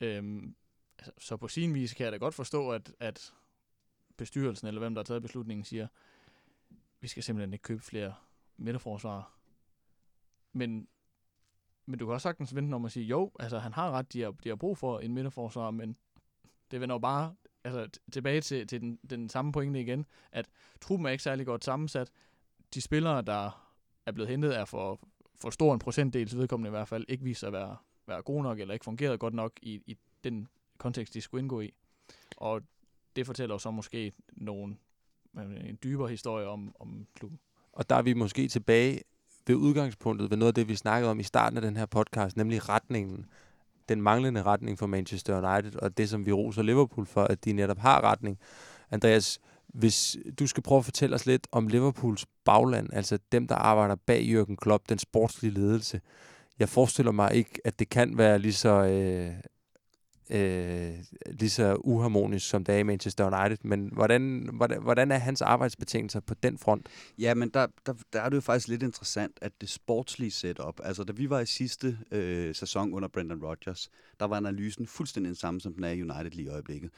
Øhm, altså, så på sin vis kan jeg da godt forstå, at, at bestyrelsen, eller hvem der har taget beslutningen, siger, vi skal simpelthen ikke købe flere midterforsvarer. Men, men du kan også sagtens vente om at sige, jo, altså han har ret, de har, de har brug for en midterforsvar, men det vender jo bare altså, tilbage til, til den, den samme pointe igen, at truppen er ikke særlig godt sammensat. De spillere, der er blevet hentet, er for, for stor en procentdel, vedkommende i hvert fald, ikke viser at være være gode nok, eller ikke fungerede godt nok i, i den kontekst, de skulle indgå i. Og det fortæller jo så måske nogle, en dybere historie om, om klubben. Og der er vi måske tilbage ved udgangspunktet, ved noget af det, vi snakkede om i starten af den her podcast, nemlig retningen. Den manglende retning for Manchester United, og det, som vi roser Liverpool for, at de netop har retning. Andreas, Hvis du skal prøve at fortælle os lidt om Liverpools bagland, altså dem, der arbejder bag Jürgen Klopp, den sportslige ledelse. Jeg forestiller mig ikke, at det kan være lige så, øh, øh, lige så uharmonisk, som det er i Manchester United. Men hvordan, hvordan, hvordan er hans arbejdsbetingelser på den front? Ja, men der, der, der er det jo faktisk lidt interessant, at det sportslige setup, altså da vi var i sidste øh, sæson under Brendan Rodgers, der var analysen fuldstændig den samme, som den er i United lige i øjeblikket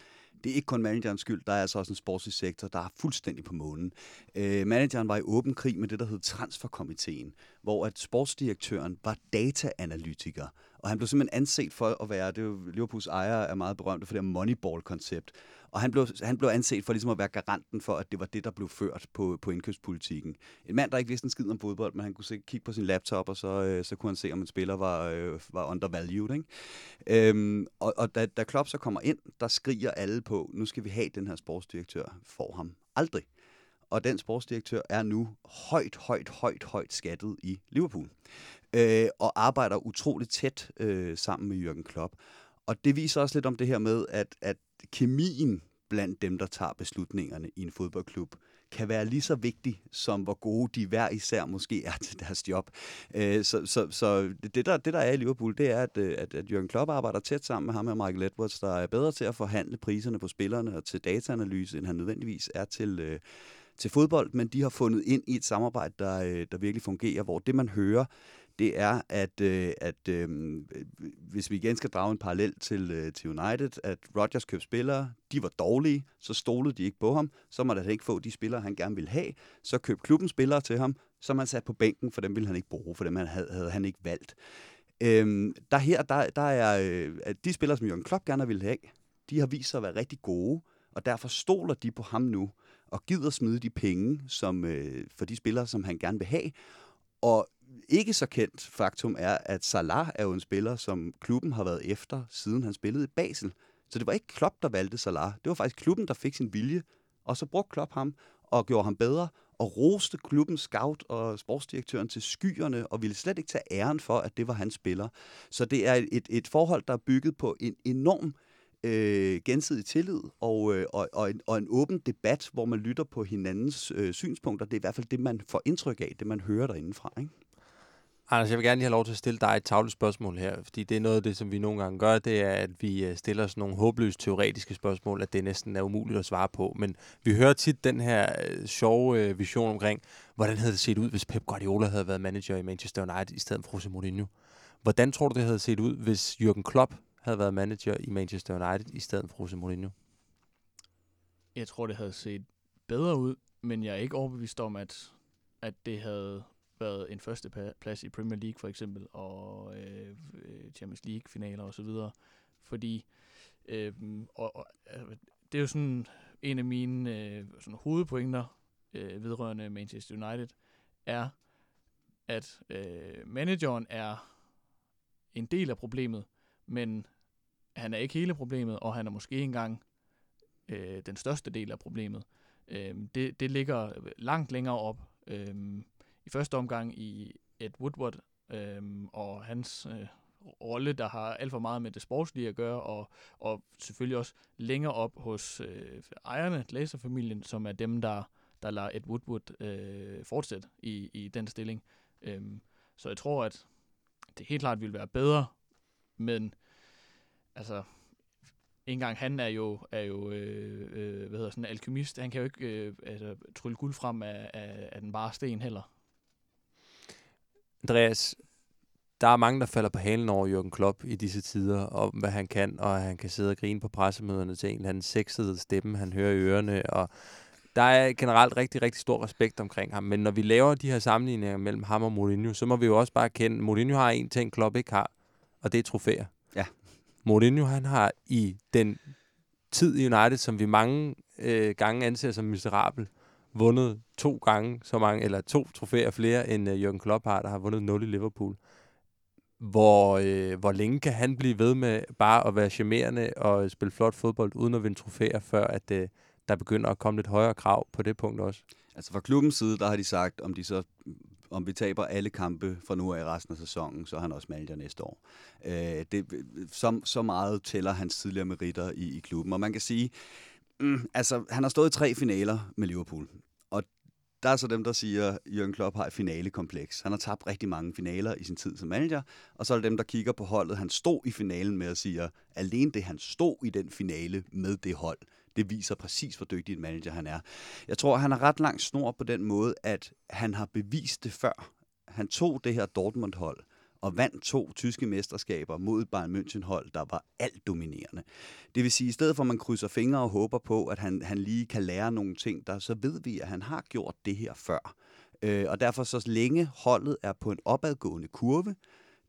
det er ikke kun managerens skyld, der er altså også en sportslig sektor, der er fuldstændig på månen. Øh, manageren var i åben krig med det, der hed transferkomiteen, hvor at sportsdirektøren var dataanalytiker, og han blev simpelthen anset for at være, det er jo Liverpools ejer er meget berømte for det her Moneyball-koncept, og han blev, han blev anset for ligesom at være garanten for, at det var det, der blev ført på, på indkøbspolitikken. En mand, der ikke vidste en skid om fodbold, men han kunne se, kigge på sin laptop, og så, øh, så kunne han se, om en spiller var, øh, var undervalued. Ikke? Øhm, og og da, da Klopp så kommer ind, der skriger alle på, nu skal vi have den her sportsdirektør. for ham aldrig. Og den sportsdirektør er nu højt, højt, højt, højt skattet i Liverpool. Øh, og arbejder utroligt tæt øh, sammen med Jürgen Klopp. Og det viser også lidt om det her med, at, at kemien blandt dem, der tager beslutningerne i en fodboldklub, kan være lige så vigtig, som hvor gode de hver især måske er til deres job. Øh, så så, så det, der, det, der er i Liverpool, det er, at, at, at Jürgen Klopp arbejder tæt sammen med ham og Michael Edwards, der er bedre til at forhandle priserne på spillerne og til dataanalyse, end han nødvendigvis er til, øh, til fodbold, men de har fundet ind i et samarbejde, der, øh, der virkelig fungerer, hvor det, man hører, det er, at, øh, at øh, hvis vi igen skal drage en parallel til, øh, til United, at Rodgers købte spillere, de var dårlige, så stolede de ikke på ham, så måtte han ikke få de spillere, han gerne ville have, så købte klubben spillere til ham, som han sat på bænken, for dem ville han ikke bruge, for dem havde, havde han ikke valgt. Øhm, der her, der, der er øh, de spillere, som Jørgen Klopp gerne ville have, de har vist sig at være rigtig gode, og derfor stoler de på ham nu, og gider smide de penge som, øh, for de spillere, som han gerne vil have. Og ikke så kendt faktum er, at Salah er jo en spiller, som klubben har været efter, siden han spillede i Basel. Så det var ikke Klopp, der valgte Salah. Det var faktisk klubben, der fik sin vilje. Og så brugte Klopp ham og gjorde ham bedre, og roste klubbens scout og sportsdirektøren til skyerne, og ville slet ikke tage æren for, at det var hans spiller. Så det er et, et forhold, der er bygget på en enorm øh, Øh, gensidig tillid og, øh, og, og, en, og en åben debat, hvor man lytter på hinandens øh, synspunkter. Det er i hvert fald det, man får indtryk af, det man hører derindefra. Ikke? Anders, jeg vil gerne lige have lov til at stille dig et tavlet spørgsmål her, fordi det er noget af det, som vi nogle gange gør, det er, at vi øh, stiller os nogle håbløst teoretiske spørgsmål, at det næsten er umuligt at svare på. Men vi hører tit den her øh, sjove øh, vision omkring, hvordan havde det set ud, hvis Pep Guardiola havde været manager i Manchester United i stedet for Jose Mourinho? Hvordan tror du, det havde set ud, hvis Jürgen Klopp havde været manager i Manchester United i stedet for Jose Mourinho? Jeg tror, det havde set bedre ud, men jeg er ikke overbevist om, at, at det havde været en første plads i Premier League for eksempel, og øh, øh Champions League-finaler osv., fordi øh, og, og, øh, det er jo sådan en af mine øh, sådan hovedpointer øh, vedrørende Manchester United, er, at øh, manageren er en del af problemet, men han er ikke hele problemet, og han er måske ikke engang øh, den største del af problemet. Øh, det, det ligger langt længere op. Øh, i første omgang i Ed Woodward øh, og hans øh, rolle, der har alt for meget med det sportslige at gøre, og, og selvfølgelig også længere op hos øh, ejerne, Glazer-familien, som er dem, der, der lader Ed Woodward øh, fortsætte i, i den stilling. Øh, så jeg tror, at det helt klart ville være bedre, men altså, en gang han er jo, er jo øh, øh, hvad hedder sådan en alkymist. Han kan jo ikke øh, altså, trylle guld frem af, af, af den bare sten heller. Andreas, der er mange, der falder på halen over Jürgen Klopp i disse tider, om hvad han kan, og han kan sidde og grine på pressemøderne til en eller anden sexede stemme, han hører i ørerne, og der er generelt rigtig, rigtig stor respekt omkring ham. Men når vi laver de her sammenligninger mellem ham og Mourinho, så må vi jo også bare kende, at Mourinho har en ting, Klopp ikke har, og det er trofæer. Mourinho, han har i den tid i United, som vi mange øh, gange anser som miserabel, vundet to gange så mange, eller to trofæer flere, end øh, Jürgen Klopp har, der har vundet 0 i Liverpool. Hvor, øh, hvor længe kan han blive ved med bare at være charmerende og spille flot fodbold, uden at vinde trofæer, før at øh, der begynder at komme lidt højere krav på det punkt også? Altså fra klubbens side, der har de sagt, om de så om vi taber alle kampe fra nu af i resten af sæsonen, så er han også manager næste år. Øh, det, så, så meget tæller hans tidligere meritter i, i klubben. Og man kan sige, Mm, altså, han har stået i tre finaler med Liverpool. Der er så dem, der siger, at Jürgen Klopp har et finalekompleks. Han har tabt rigtig mange finaler i sin tid som manager. Og så er der dem, der kigger på holdet. Han stod i finalen med og siger, alene det, han stod i den finale med det hold, det viser præcis, hvor dygtig en manager han er. Jeg tror, han har ret lang snor på den måde, at han har bevist det før. Han tog det her Dortmund-hold, og vandt to tyske mesterskaber mod et Bayern München-hold, der var alt dominerende. Det vil sige, at i stedet for at man krydser fingre og håber på, at han, han lige kan lære nogle ting, der, så ved vi, at han har gjort det her før. Øh, og derfor så længe holdet er på en opadgående kurve,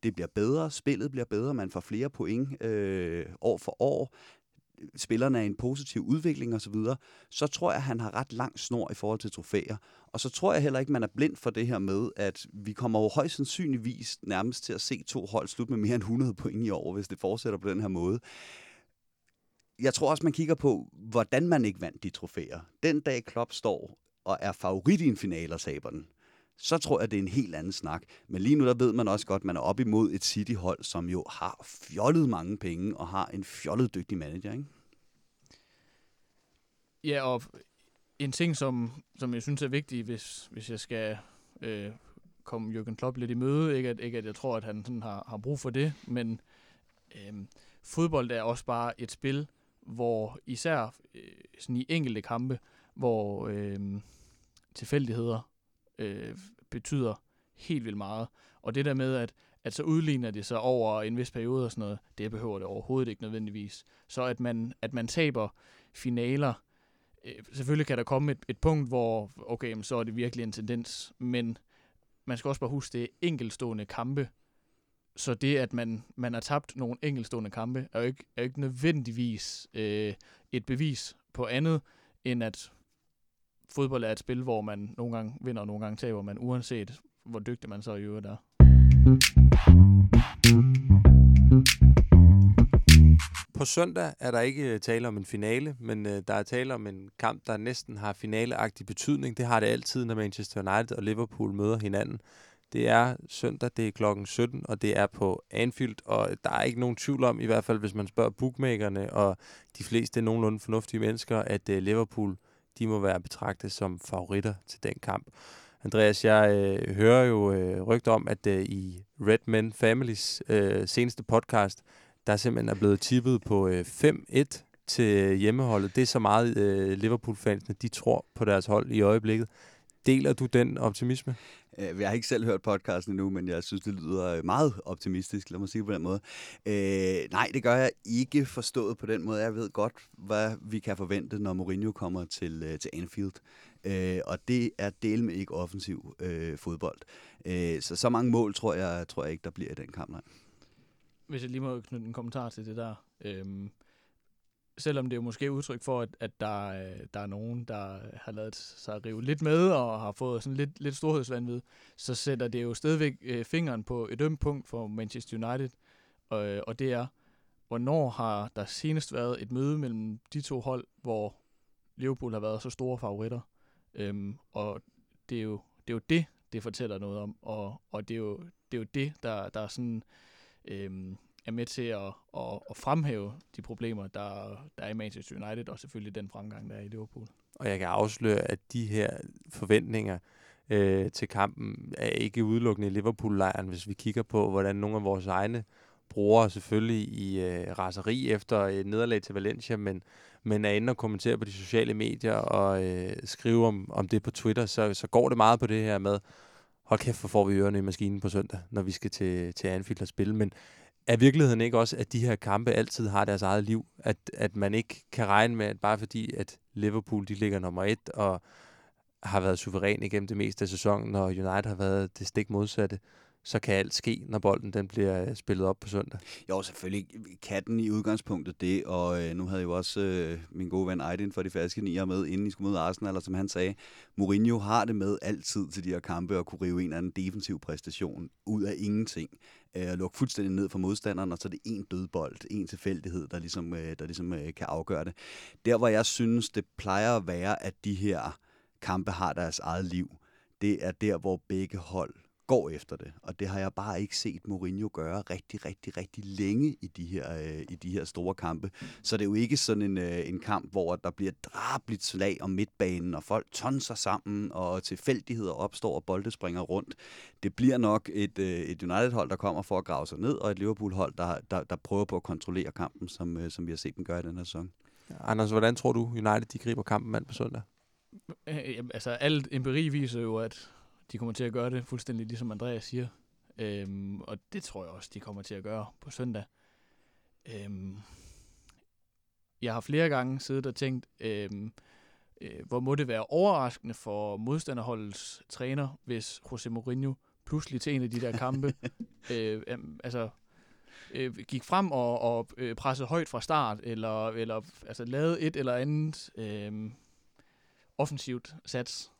det bliver bedre, spillet bliver bedre, man får flere point øh, år for år, spillerne er i en positiv udvikling osv., så, så tror jeg, at han har ret lang snor i forhold til trofæer. Og så tror jeg heller ikke, man er blind for det her med, at vi kommer jo højst sandsynligvis nærmest til at se to hold slutte med mere end 100 point i år, hvis det fortsætter på den her måde. Jeg tror også, man kigger på, hvordan man ikke vandt de trofæer. Den dag Klopp står og er favorit i en finale og taber den, så tror jeg, det er en helt anden snak. Men lige nu, der ved man også godt, at man er op imod et City-hold, som jo har fjollet mange penge og har en fjollet dygtig manager, ikke? Ja, og en ting, som, som jeg synes er vigtig, hvis, hvis jeg skal øh, komme Jürgen Klopp lidt i møde, ikke at, ikke at jeg tror, at han sådan har, har brug for det, men øh, fodbold er også bare et spil, hvor især øh, sådan i enkelte kampe, hvor øh, tilfældigheder øh, betyder helt vildt meget. Og det der med, at, at så udligner det sig over en vis periode og sådan noget, det behøver det overhovedet ikke nødvendigvis. Så at man, at man taber finaler, øh, selvfølgelig kan der komme et, et punkt, hvor okay, så er det virkelig en tendens, men man skal også bare huske, det er enkelstående kampe, så det, at man, man har tabt nogle enkelstående kampe, er jo ikke, er jo ikke nødvendigvis øh, et bevis på andet, end at fodbold er et spil, hvor man nogle gange vinder og nogle gange taber man, uanset hvor dygtig man så i øvrigt er. På søndag er der ikke øh, tale om en finale, men øh, der er tale om en kamp, der næsten har finaleagtig betydning. Det har det altid, når Manchester United og Liverpool møder hinanden. Det er søndag, det er klokken 17, og det er på Anfield, og der er ikke nogen tvivl om, i hvert fald hvis man spørger bookmakerne og de fleste nogenlunde fornuftige mennesker, at øh, Liverpool de må være betragtet som favoritter til den kamp. Andreas, jeg øh, hører jo øh, rygt om, at øh, i Red Men Families øh, seneste podcast, der simpelthen er blevet tippet på øh, 5-1 til hjemmeholdet. Det er så meget øh, Liverpool-fansene, de tror på deres hold i øjeblikket. Deler du den optimisme? Øh, jeg har ikke selv hørt podcasten endnu, men jeg synes, det lyder øh, meget optimistisk, lad mig sige på den måde. Øh, nej, det gør jeg ikke forstået på den måde. Jeg ved godt, hvad vi kan forvente, når Mourinho kommer til, øh, til Anfield. Øh, og det er del med ikke offensiv øh, fodbold. Øh, så så mange mål tror jeg, tror jeg ikke, der bliver i den kamp. Nej. Hvis jeg lige må knytte en kommentar til det der. Øhm, selvom det er måske udtryk for, at, at der, øh, der er nogen, der har lavet sig rive lidt med og har fået sådan lidt, lidt storhedsvandvid, så sætter det jo stadigvæk øh, fingeren på et ømt punkt for Manchester United, og, øh, og det er, hvornår har der senest været et møde mellem de to hold, hvor Liverpool har været så store favoritter. Øhm, og det er, jo, det er jo det, det fortæller noget om, og, og det, er jo, det er jo det, der, der er sådan... Øhm, er med til at, at, at fremhæve de problemer, der, der er i Manchester United, og selvfølgelig den fremgang, der er i Liverpool. Og jeg kan afsløre, at de her forventninger øh, til kampen er ikke udelukkende i Liverpool-lejren, hvis vi kigger på, hvordan nogle af vores egne brugere selvfølgelig i øh, raseri efter et nederlag til Valencia, men, men er inde og kommentere på de sociale medier og øh, skrive om, om det på Twitter, så, så går det meget på det her med, hold kæft, hvor får vi ørerne i maskinen på søndag, når vi skal til, til Anfield og spille. Men er virkeligheden ikke også, at de her kampe altid har deres eget liv? At, at man ikke kan regne med, at bare fordi, at Liverpool de ligger nummer et og har været suveræn igennem det meste af sæsonen, og United har været det stik modsatte, så kan alt ske, når bolden den bliver øh, spillet op på søndag. Jo, selvfølgelig kan den i udgangspunktet det, og øh, nu havde jeg jo også øh, min gode ven Aydin for de falske nier med, inden I skulle møde Arsenal, eller som han sagde, Mourinho har det med altid til de her kampe at kunne rive en eller anden defensiv præstation ud af ingenting. Øh, lukke fuldstændig ned for modstanderen, og så er det en dødbold, en tilfældighed, der ligesom, øh, der ligesom øh, kan afgøre det. Der, hvor jeg synes, det plejer at være, at de her kampe har deres eget liv, det er der, hvor begge hold går efter det. Og det har jeg bare ikke set Mourinho gøre rigtig, rigtig, rigtig længe i de her, øh, i de her store kampe. Så det er jo ikke sådan en, øh, en kamp, hvor der bliver drabligt slag om midtbanen, og folk tonser sammen, og tilfældigheder opstår, og bolde springer rundt. Det bliver nok et, øh, et United-hold, der kommer for at grave sig ned, og et Liverpool-hold, der, der, der prøver på at kontrollere kampen, som, øh, som vi har set dem gøre i den her sæson. Anders, hvordan tror du, United de griber kampen mand på søndag? Øh, jamen, altså, alt empiri viser jo, at de kommer til at gøre det fuldstændig ligesom Andreas siger. Øhm, og det tror jeg også, de kommer til at gøre på søndag. Øhm, jeg har flere gange siddet og tænkt, øhm, øh, hvor må det være overraskende for modstanderholdets træner, hvis José Mourinho pludselig til en af de der kampe, *laughs* øh, øh, altså øh, gik frem og, og øh, pressede højt fra start, eller, eller altså, lavede et eller andet øh, offensivt sats.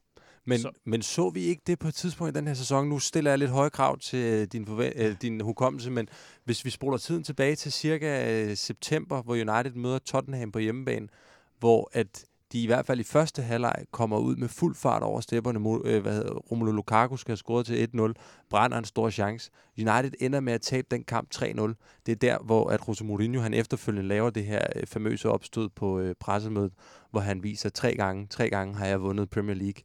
Men Så- men så vi ikke det på et tidspunkt i den her sæson? Nu stiller jeg lidt høje krav til øh, din, forve- øh, din hukommelse, men hvis vi spoler tiden tilbage til cirka øh, september, hvor United møder Tottenham på hjemmebane, hvor at de i hvert fald i første halvleg kommer ud med fuld fart over stepperne. Øh, hvad hedder, Romelu Lukaku skal have scoret til 1-0, brænder en stor chance. United ender med at tabe den kamp 3-0. Det er der, hvor at Jose Mourinho han efterfølgende laver det her øh, famøse opstød på øh, pressemødet, hvor han viser tre gange, tre gange har jeg vundet Premier League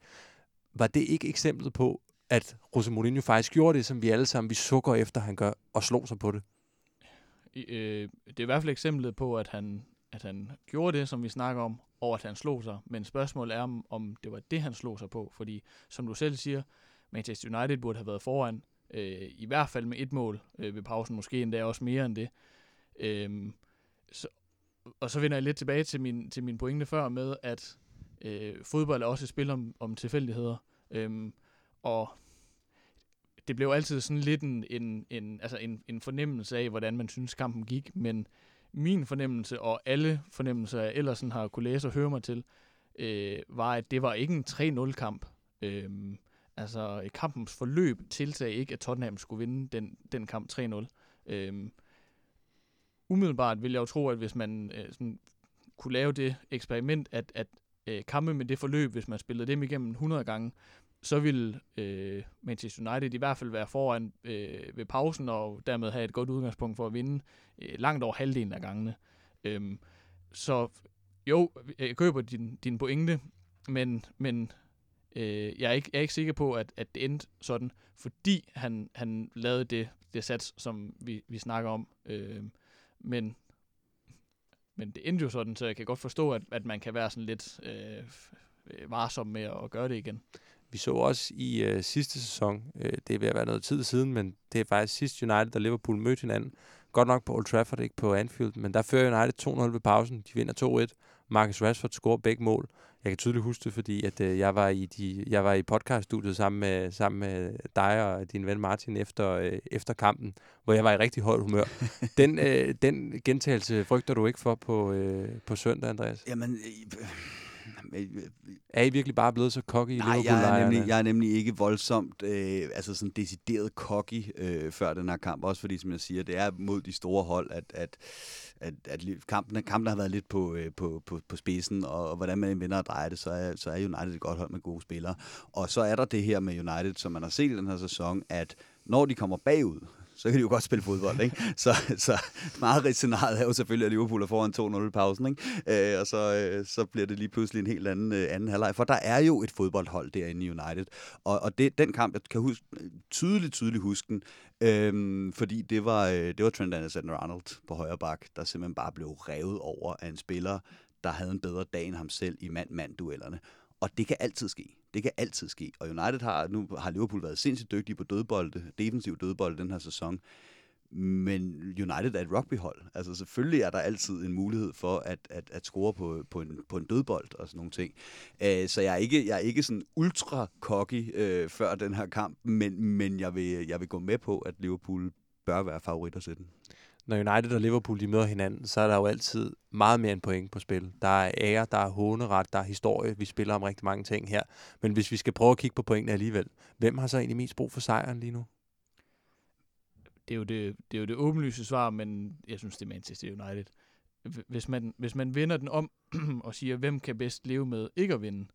var det ikke eksemplet på, at Jose Mourinho faktisk gjorde det, som vi alle sammen vi sukker efter, han gør, og slog sig på det? I- Øh, det er i hvert fald eksemplet på, at han, at han gjorde det, som vi snakker om, og at han slog sig. Men spørgsmålet er, om, om det var det, han slog sig på. Fordi, som du selv siger, Manchester United burde have været foran, øh, i hvert fald med et mål øh, ved pausen, måske endda også mere end det. Øh, så, og så vender jeg lidt tilbage til min, til min pointe før med, at øh, fodbold er også et spil om, om tilfældigheder. Øhm, og det blev altid sådan lidt en, en, en, altså en, en fornemmelse af, hvordan man synes kampen gik, men min fornemmelse, og alle fornemmelser, jeg ellers sådan har kunne læse og høre mig til, øh, var, at det var ikke en 3-0-kamp. Øhm, altså, kampens forløb tilsag ikke, at Tottenham skulle vinde den, den kamp 3-0. Øhm, umiddelbart vil jeg jo tro, at hvis man øh, sådan, kunne lave det eksperiment, at, at øh, kampe med det forløb, hvis man spillede dem igennem 100 gange, så vil øh, Manchester United i hvert fald være foran øh, ved pausen, og dermed have et godt udgangspunkt for at vinde øh, langt over halvdelen af gangene. Øhm, så jo, jeg køber din, din pointe, men, men øh, jeg, er ikke, jeg er ikke sikker på, at, at det endte sådan, fordi han, han lavede det, det sats, som vi, vi snakker om. Øh, men, men det endte jo sådan, så jeg kan godt forstå, at, at man kan være sådan lidt øh, varsom med at gøre det igen. Vi så også i øh, sidste sæson, øh, det er ved at være noget tid siden, men det er faktisk sidst United og Liverpool mødte hinanden. Godt nok på Old Trafford, ikke på Anfield, men der fører United 2-0 ved pausen. De vinder 2-1. Marcus Rashford scorer begge mål. Jeg kan tydeligt huske det, fordi at, øh, jeg var i de, jeg var i podcaststudiet sammen med, sammen med dig og din ven Martin efter, øh, efter kampen, hvor jeg var i rigtig højt humør. *laughs* den, øh, den gentagelse frygter du ikke for på, øh, på søndag, Andreas? Jamen, øh, øh, Er I virkelig bare blevet så cocky i Nej, jeg er, nemlig, jeg er nemlig ikke voldsomt, øh, altså sådan decideret cocky øh, før den her kamp. Også fordi, som jeg siger, det er mod de store hold, at, at, at, at kampen, kampen har været lidt på, øh, på, på, på spidsen, og, og hvordan man vinder og drejer det, så er, så er United et godt hold med gode spillere. Og så er der det her med United, som man har set i den her sæson, at når de kommer bagud, så kan de jo godt spille fodbold, ikke? *laughs* Så, så meget scenariet er jo selvfølgelig, at Liverpool er foran 2-0 i pausen, ikke? Øh, og så, øh, så bliver det lige pludselig en helt anden, øh, anden halvleg. For der er jo et fodboldhold derinde i United. Og, og det, den kamp, jeg kan huske, tydeligt, tydeligt huske den, øhm, fordi det var, øh, det var Trent Alexander-Arnold på højre bak, der simpelthen bare blev revet over af en spiller, der havde en bedre dag end ham selv i mand-mand-duellerne. Og det kan altid ske. Det kan altid ske. Og United har, nu har Liverpool været sindssygt dygtige på dødbolde, defensiv dødbolde den her sæson. Men United er et rugbyhold. Altså selvfølgelig er der altid en mulighed for at, at, at score på, på, en, på en dødbold og sådan nogle ting. Øh, så jeg er ikke, jeg er ikke sådan ultra cocky øh, før den her kamp, men, men jeg, vil, jeg vil gå med på, at Liverpool bør være favoritter til den. når United og Liverpool de møder hinanden, så er der jo altid meget mere end point på spil. Der er ære, der er håneret, der er historie. Vi spiller om rigtig mange ting her. Men hvis vi skal prøve at kigge på pointene alligevel, hvem har så egentlig mest brug for sejren lige nu? Det er jo det, det, er jo det åbenlyse svar, men jeg synes, det er Manchester United. Hvis man, hvis man vender den om *clears throat* og siger, hvem kan bedst leve med ikke at vinde,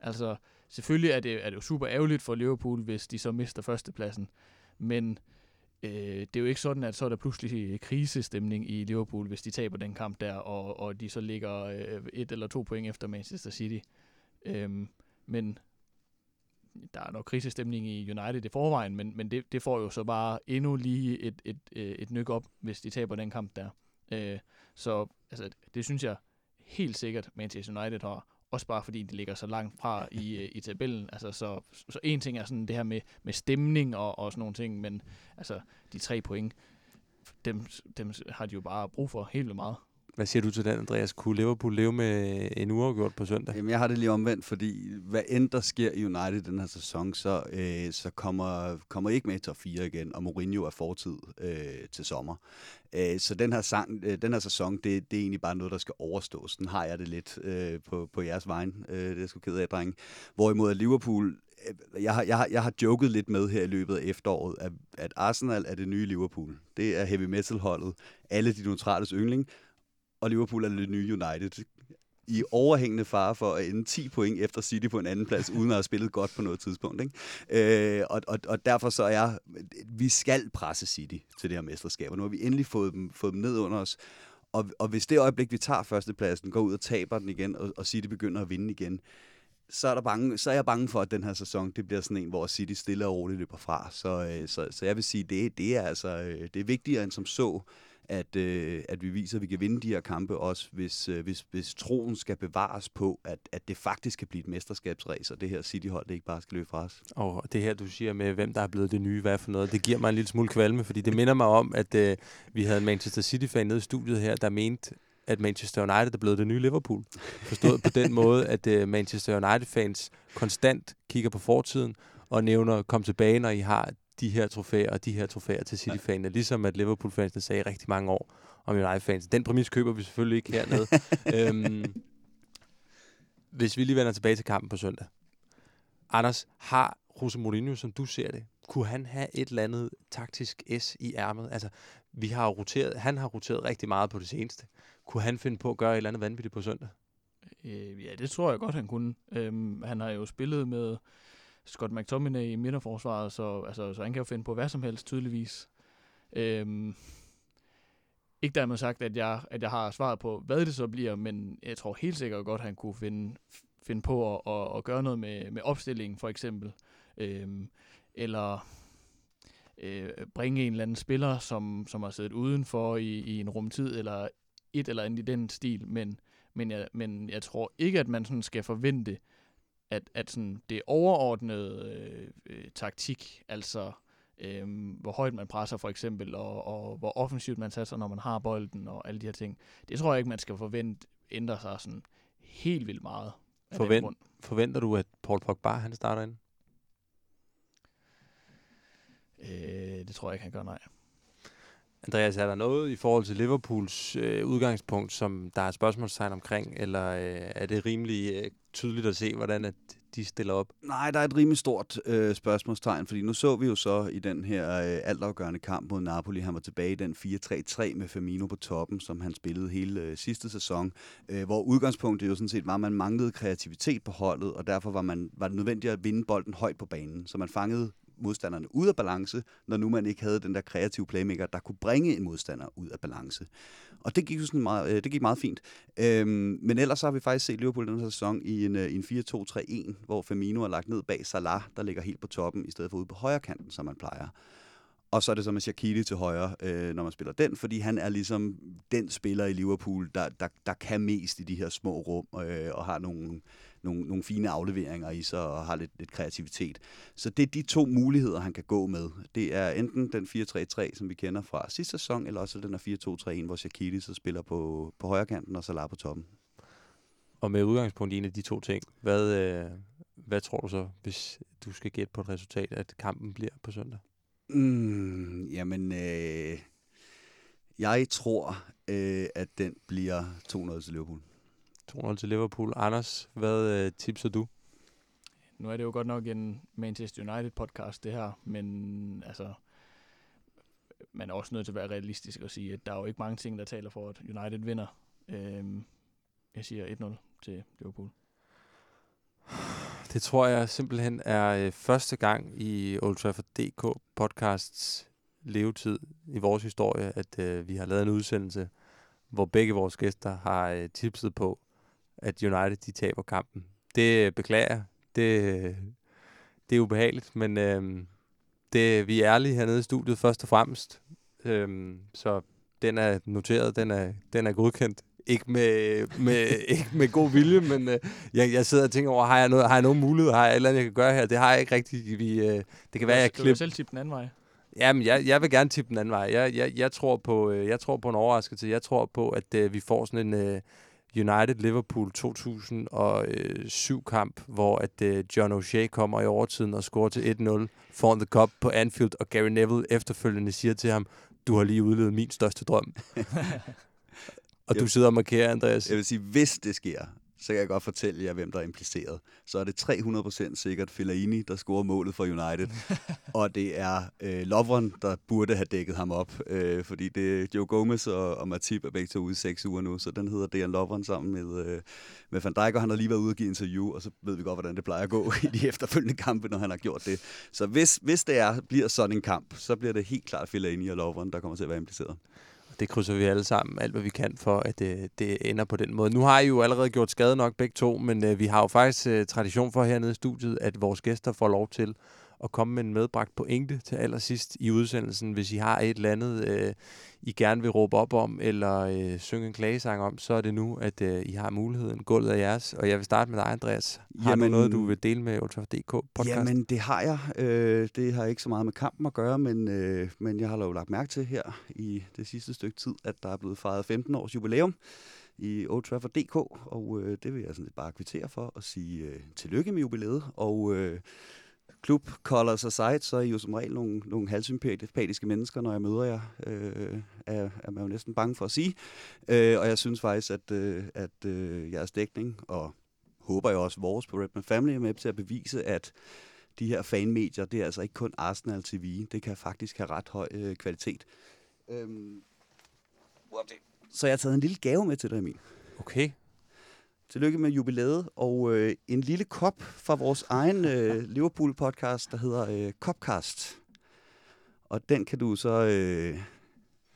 Altså, selvfølgelig er det, er det jo super ærgerligt for Liverpool, hvis de så mister førstepladsen. Men øh, det er jo ikke sådan, at så er der pludselig øh, krisestemning i Liverpool, hvis de taber den kamp der, og, og de så ligger øh, et eller to point efter Manchester City. Øhm, men der er nok krisestemning i United i forvejen, men, men det, det får jo så bare endnu lige et, et, et, et nyk op, hvis de taber den kamp der. Øh, så altså, det synes jeg helt sikkert, Manchester United har. Også bare fordi de ligger så langt fra i, *laughs* øh, i tabellen. Altså, så, så en ting er sådan det her med, med stemning og, og sådan nogle ting, men altså, de tre point, dem, dem har de jo bare brug for helt vildt meget. Hvad siger du til den, Andreas? Kunne Liverpool leve med en uafgjort på søndag? Jamen, jeg har det lige omvendt, fordi hvad end der sker i United den her sæson, så, øh, så kommer, kommer ikke med i top 4 igen, og Mourinho er fortid øh, til sommer. Øh, så den her, sang, øh, den her sæson, det, det er egentlig bare noget, der skal overstås. Den har jeg det lidt øh, på, på jeres vejen. Øh, det er jeg sgu ked af, drenge. Hvorimod Liverpool øh, jeg har, jeg, har, jeg har joket lidt med her i løbet af efteråret, at, at Arsenal er det nye Liverpool. Det er heavy metal holdet. Alle de neutrales yndling og Liverpool er det nye United. I overhængende fare for at ende 10 point efter City på en anden plads, uden at have spillet godt på noget tidspunkt. Ikke? Øh, og, og, og derfor så er vi skal presse City til det her mesterskab, og nu har vi endelig fået dem, fået dem ned under os. Og, og hvis det øjeblik, vi tager førstepladsen, går ud og taber den igen, og, og City begynder at vinde igen, så er, der bange, så er jeg bange for, at den her sæson, det bliver sådan en, hvor City stille og roligt løber fra. Så, øh, så, så jeg vil sige, det, det er altså øh, det er vigtigere end som så, at, øh, at vi viser, at vi kan vinde de her kampe også, hvis, øh, hvis, hvis troen skal bevares på, at, at det faktisk kan blive et mesterskabsræs, og det her City-hold, det ikke bare skal løbe fra os. Og det her, du siger med, hvem der er blevet det nye, hvad for noget, det giver mig en lille smule kvalme, fordi det minder mig om, at øh, vi havde en Manchester City-fan nede i studiet her, der mente, at Manchester United er blevet det nye Liverpool. Forstået på den måde, at øh, Manchester United-fans konstant kigger på fortiden og nævner, kom tilbage, når I har de her trofæer og de her trofæer til City-fansene, ligesom at Liverpool-fansene sagde rigtig mange år om United-fans. Den præmis køber vi selvfølgelig ikke hernede. *laughs* øhm, hvis vi lige vender tilbage til kampen på søndag. Anders, har Jose Mourinho, som du ser det, kunne han have et eller andet taktisk S i ærmet? Altså, vi har roteret, han har roteret rigtig meget på det seneste. Kunne han finde på at gøre et eller andet vanvittigt på søndag? Øh, ja, det tror jeg godt, han kunne. Øhm, han har jo spillet med Scott McTominay i midterforsvaret, så, altså, så han kan jo finde på hvad som helst, tydeligvis. Øhm, ikke dermed sagt, at jeg, at jeg har svaret på, hvad det så bliver, men jeg tror helt sikkert godt, at han kunne finde, finde på at, at, at gøre noget med, med opstillingen, for eksempel. Øhm, eller øh, bringe en eller anden spiller, som, som har siddet udenfor i, i en rumtid, eller et eller andet i den stil, men, men, jeg, men jeg tror ikke, at man sådan skal forvente, at, at sådan det overordnede øh, øh, taktik, altså øh, hvor højt man presser for eksempel, og, og hvor offensivt man satser, når man har bolden, og alle de her ting, det tror jeg ikke, man skal forvente ændre sig sådan helt vildt meget. Forvent, forventer du, at Paul Pogba han starter ind? Øh, det tror jeg ikke, han gør, nej. Andreas, er der noget i forhold til Liverpools øh, udgangspunkt, som der er spørgsmålstegn omkring, eller øh, er det rimelig øh, tydeligt at se, hvordan at de stiller op? Nej, der er et rimelig stort øh, spørgsmålstegn, fordi nu så vi jo så i den her øh, altafgørende kamp mod Napoli, han var tilbage i den 4-3-3 med Firmino på toppen, som han spillede hele øh, sidste sæson, øh, hvor udgangspunktet jo sådan set var, at man manglede kreativitet på holdet, og derfor var, man, var det nødvendigt at vinde bolden højt på banen, så man fangede modstanderne ud af balance, når nu man ikke havde den der kreative playmaker, der kunne bringe en modstander ud af balance. Og det gik jo sådan meget, øh, det gik meget fint. Øhm, men ellers så har vi faktisk set Liverpool den her sæson i en, øh, en 4-2-3-1, hvor Firmino er lagt ned bag Salah, der ligger helt på toppen, i stedet for ude på højre kanten, som man plejer. Og så er det så med Shaqiri til højre, øh, når man spiller den, fordi han er ligesom den spiller i Liverpool, der, der, der kan mest i de her små rum, øh, og har nogle, nogle, nogle fine afleveringer i sig, og har lidt, lidt kreativitet. Så det er de to muligheder, han kan gå med. Det er enten den 4-3-3, som vi kender fra sidste sæson, eller også den er 4-2-3-1, hvor Shaqiri så spiller på, på højre kanten, og Salah på toppen. Og med udgangspunkt i en af de to ting, hvad, øh, hvad tror du så, hvis du skal gætte på et resultat, at kampen bliver på søndag? Mm, jamen, øh, jeg tror, øh, at den bliver 200 til Liverpool. 200 til Liverpool. Anders, hvad øh, tipser du? Nu er det jo godt nok en Manchester United podcast, det her, men altså, man er også nødt til at være realistisk og sige, at der er jo ikke mange ting, der taler for, at United vinder. Øhm, jeg siger 1-0 til Liverpool. Det tror jeg simpelthen er øh, første gang i Old Trafford DK podcasts levetid i vores historie, at øh, vi har lavet en udsendelse, hvor begge vores gæster har øh, tipset på, at United de taber kampen. Det øh, beklager jeg. Det, øh, det er ubehageligt, men øh, det, vi er ærlige hernede i studiet først og fremmest. Øh, så den er noteret, den er, den er godkendt. Ikke med, med, *laughs* ikke med god vilje, men øh, jeg, jeg sidder og tænker over, har jeg, noget, har jeg nogen mulighed, har jeg et eller andet, jeg kan gøre her? Det har jeg ikke rigtigt. Vi, øh, det kan være, jeg Skal du klipper... selv tippe den anden vej? Jamen, jeg, jeg vil gerne tippe den anden vej. Jeg, jeg, jeg, tror, på, øh, jeg tror på en overraskelse. Jeg tror på, at øh, vi får sådan en øh, United-Liverpool 2007-kamp, hvor at øh, John O'Shea kommer i overtiden og scorer til 1-0 foran The Cup på Anfield, og Gary Neville efterfølgende siger til ham, du har lige udlevet min største drøm. *laughs* og du sidder og markerer, Andreas. Jeg vil sige, hvis det sker, så kan jeg godt fortælle jer, hvem der er impliceret. Så er det 300% sikkert Fellaini, der scorer målet for United. *laughs* og det er øh, Lovren, der burde have dækket ham op. Øh, fordi det er Joe Gomez og, og Matip er begge to ude i seks uger nu. Så den hedder Dejan Lovren sammen med, øh, med Van Dijk, og han har lige været ude og give interview, og så ved vi godt, hvordan det plejer at gå *laughs* i de efterfølgende kampe, når han har gjort det. Så hvis, hvis det er, bliver sådan en kamp, så bliver det helt klart Fellaini og Lovren, der kommer til at være impliceret. Det krydser vi alle sammen, alt hvad vi kan for, at øh, det ender på den måde. Nu har I jo allerede gjort skade nok begge to, men øh, vi har jo faktisk øh, tradition for hernede i studiet, at vores gæster får lov til at komme med en medbragt pointe til allersidst i udsendelsen. Hvis I har et eller andet, øh, I gerne vil råbe op om, eller øh, synge en klagesang om, så er det nu, at øh, I har muligheden. Gulvet er jeres. Og jeg vil starte med dig, Andreas. Har Jamen, du noget, du vil dele med Ultra.dk podcast? Jamen, det har jeg. Øh, det har ikke så meget med kampen at gøre, men, øh, men jeg har jo lagt mærke til her i det sidste stykke tid, at der er blevet fejret 15 års jubilæum i Old Trafford DK, og øh, det vil jeg sådan lidt bare kvittere for og sige øh, tillykke med jubilæet. Og øh, klub colors aside, så er I jo som regel nogle, nogle halvsympatiske mennesker, når jeg møder jer, øh, er, er man jo næsten bange for at sige. Øh, og jeg synes faktisk, at, øh, at øh, jeres dækning, og håber jeg også vores på Redman Family, er med til at bevise, at de her fanmedier, det er altså ikke kun Arsenal TV. Det kan faktisk have ret høj øh, kvalitet. Øhm, så jeg har taget en lille gave med til dig, Emil. Okay. Tillykke med jubilæet, og øh, en lille kop fra vores egen øh, *laughs* Liverpool-podcast, der hedder øh, Copcast. Og den kan du så øh,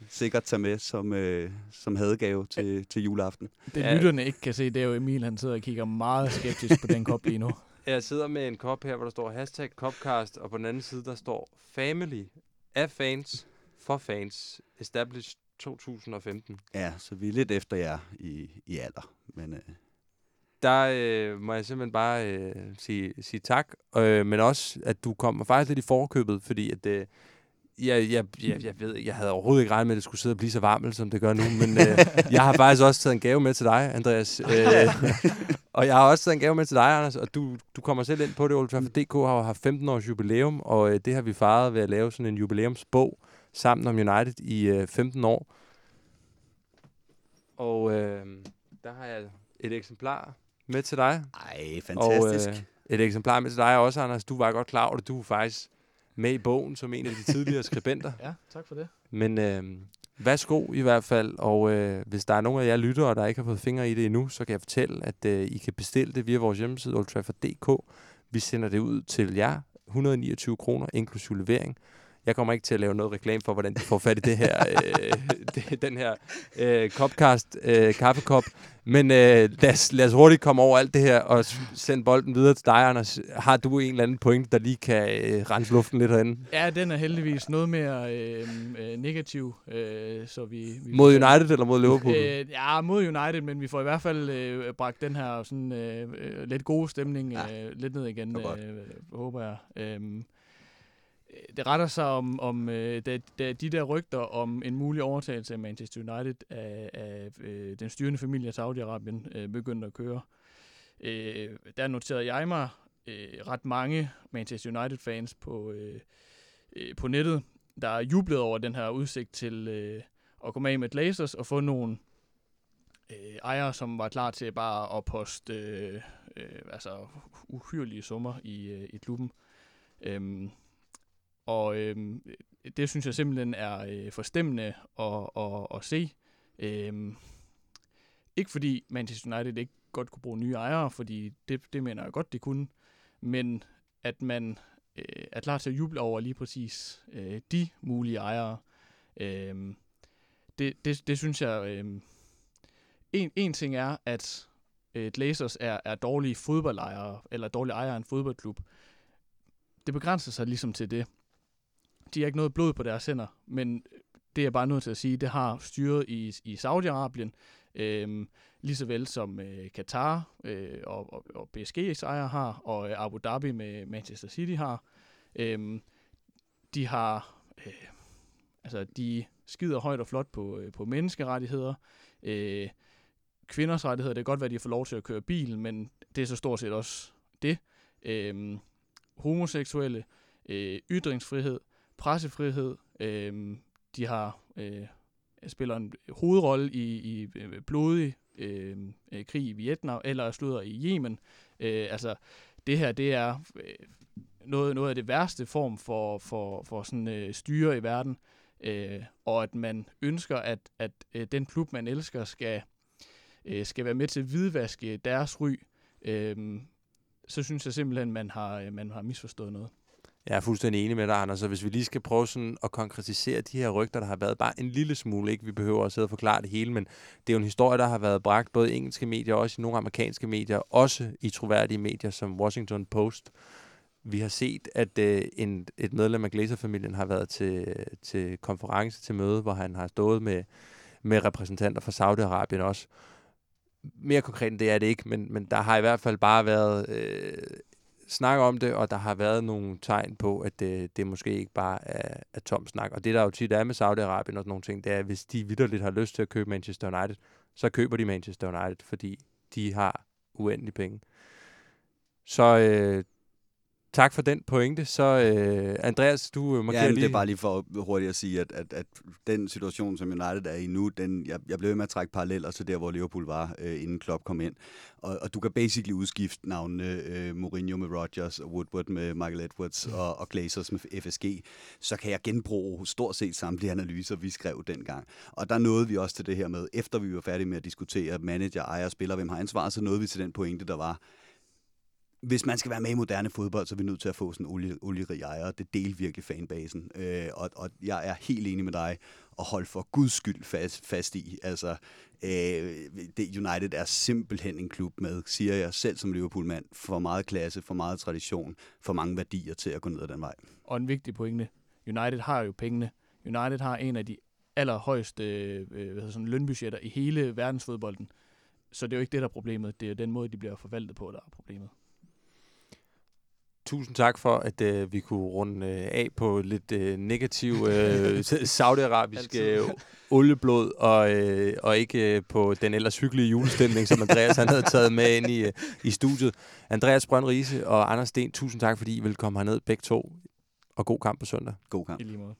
sikkert tage med som, øh, som hadegave til, til juleaften. Det Ja. lytterne ikke kan se, det er jo Emil, han sidder og kigger meget skeptisk på den kop lige nu. *laughs* Jeg sidder med en kop her, hvor der står hashtag Copcast, og på den anden side, der står Family af fans for fans established 2015. Ja, så vi er lidt efter jer i, i alder. Men øh, Der øh, må jeg simpelthen bare øh, sige, sige tak, øh, men også, at du kommer faktisk lidt i forkøbet, fordi at, øh, jeg, jeg, jeg, jeg, ved, jeg havde overhovedet ikke regnet med, at det skulle sidde og blive så varmt, som det gør nu, men øh, *laughs* jeg har faktisk også taget en gave med til dig, Andreas. Øh, *laughs* og jeg har også taget en gave med til dig, Anders, og du, du kommer selv ind på det. Old Trafford DK har jo haft 15 års jubilæum, og øh, det har vi fejret ved at lave sådan en jubilæumsbog sammen om United i øh, 15 år. Og øh, der har jeg et eksemplar med til dig. ej, fantastisk. Og øh, et eksemplar med til dig også, Anders. Du var godt klar over det. Du er faktisk med i bogen som en af de tidligere skribenter. *laughs* Ja, tak for det. Men øh, værsgo i hvert fald. Og øh, hvis der er nogen af jer lyttere, der ikke har fået fingre i det endnu, så kan jeg fortælle, at øh, I kan bestille det via vores hjemmeside, oldtrafford.dk. Vi sender det ud til jer. 129 kroner, inklusive levering. Jeg kommer ikke til at lave noget reklame for, hvordan de får fat i det her, øh, *laughs* det, den her øh, Copcast øh, kaffekop. Men øh, lad, os, lad os hurtigt komme over alt det her og sende bolden videre til dig, Anders. Har du en eller anden point, der lige kan øh, rense luften lidt herinde? Ja, den er heldigvis noget mere øh, øh, negativ. Øh, så vi, vi Mod United eller mod Liverpool? Øh, ja, mod United, men vi får i hvert fald øh, bragt den her sådan, øh, øh, lidt gode stemning Ja. øh, lidt ned igen, øh, håber jeg. Øh, Øh, det retter sig om, om øh, da, da de der rygter om en mulig overtagelse af Manchester United af, af øh, den styrende familie af Saudi-Arabien øh, begyndte at køre. Øh, der noterede jeg mig øh, ret mange Manchester United-fans på, øh, øh, på nettet, der jublede over den her udsigt til øh, at komme af med Glazers og få nogle øh, ejere, som var klar til bare at poste øh, øh, altså uhyrlige summer i, øh, i klubben. Øh, og øhm, det synes jeg simpelthen er øh, forstemmende at, at, at se. Øhm, ikke fordi Manchester United ikke godt kunne bruge nye ejere, fordi det, det mener jeg godt, de kunne. men at man øh, er klar til at juble over lige præcis øh, de mulige ejere. Øh, det, det, det synes jeg... Øh, en, en ting er, at øh, Glazers er, er dårlige fodboldejere, eller dårlige ejere af en fodboldklub. Det begrænser sig ligesom til det. De har ikke noget blod på deres hænder, men det er bare nødt til at sige, det har styret i, i Saudi-Arabien, øh, lige så vel som øh, Qatar øh, og, og, og BSG's ejer har, og øh, Abu Dhabi med Manchester City har. Øh, de har, øh, altså de skider højt og flot på, øh, på menneskerettigheder. Øh, kvinders rettigheder, det kan godt være, at de får lov til at køre bil, men det er så stort set også det. Øh, homoseksuelle, øh, ytringsfrihed, pressefrihed, øh, de har øh, spiller en hovedrolle i, i øh, blodig øh, øh, krig i Vietnam, eller slutter i Yemen. Øh, altså, det her, det er øh, noget, noget af det værste form for, for, for sådan øh, styre i verden, øh, og at man ønsker, at, at øh, den klub, man elsker, skal, øh, skal være med til at hvidvaske deres ry, øh, så synes jeg simpelthen, man har, øh, man har misforstået noget. Jeg er fuldstændig enig med dig, Anders. Så hvis vi lige skal prøve sådan at konkretisere de her rygter, der har været bare en lille smule, ikke? Vi behøver at sidde og forklare det hele, men det er jo en historie, der har været bragt både i engelske medier og også i nogle amerikanske medier, også i troværdige medier som Washington Post. Vi har set, at øh, en, et medlem af Glazer-familien har været til, til konference, til møde, hvor han har stået med, med repræsentanter fra Saudi-Arabien også. Mere konkret end det er det ikke, men, men der har i hvert fald bare været øh, snak om det, og der har været nogle tegn på, at det, det måske ikke bare er, er tom snak. Og det, der jo tit er med Saudi-Arabien og sådan nogle ting, det er, at hvis de vidderligt har lyst til at købe Manchester United, så køber de Manchester United, fordi de har uendelig penge. Så øh, Tak for den pointe. Så øh, Andreas, du øh, markerer ja, lige... det er bare lige for hurtigt at sige, at, at, at den situation, som United er i nu, den, jeg, jeg blev ved med at trække paralleller til der, hvor Liverpool var, øh, inden Klopp kom ind. Og, og du kan basically udskifte navnene øh, Mourinho med Rodgers, og Woodward med Michael Edwards mm. og, og Glazers med FSG. Så kan jeg genbruge stort set samtlige analyser, vi skrev dengang. Og der nåede vi også til det her med, efter vi var færdige med at diskutere manager, ejer, spiller, hvem har ansvar, så nåede vi til den pointe, der var, hvis man skal være med i moderne fodbold, så er vi nødt til at få sådan en olie, olierig ejer. Det deler virkelig fanbasen. Øh, og, og jeg er helt enig med dig og hold for guds skyld fast, fast i. Altså, øh, det, United er simpelthen en klub med, siger jeg selv som Liverpool-mand, for meget klasse, for meget tradition, for mange værdier til at gå ned ad den vej. Og en vigtig pointe. United har jo pengene. United har en af de allerhøjeste øh, hvad sådan, lønbudgetter i hele verdensfodbolden. Så det er jo ikke det, der er problemet. Det er den måde, de bliver forvaltet på, der er problemet. Tusind tak for, at øh, vi kunne runde øh, af på lidt øh, negativ øh, saudiarabisk øh, olieblod, og, øh, og ikke øh, på den ellers hyggelige julestemning, som Andreas han havde taget med ind i, øh, i studiet. Andreas Brønd Riese og Anders Sten, tusind tak, fordi I vil komme herned begge to, og god kamp på søndag. God kamp. I lige måde.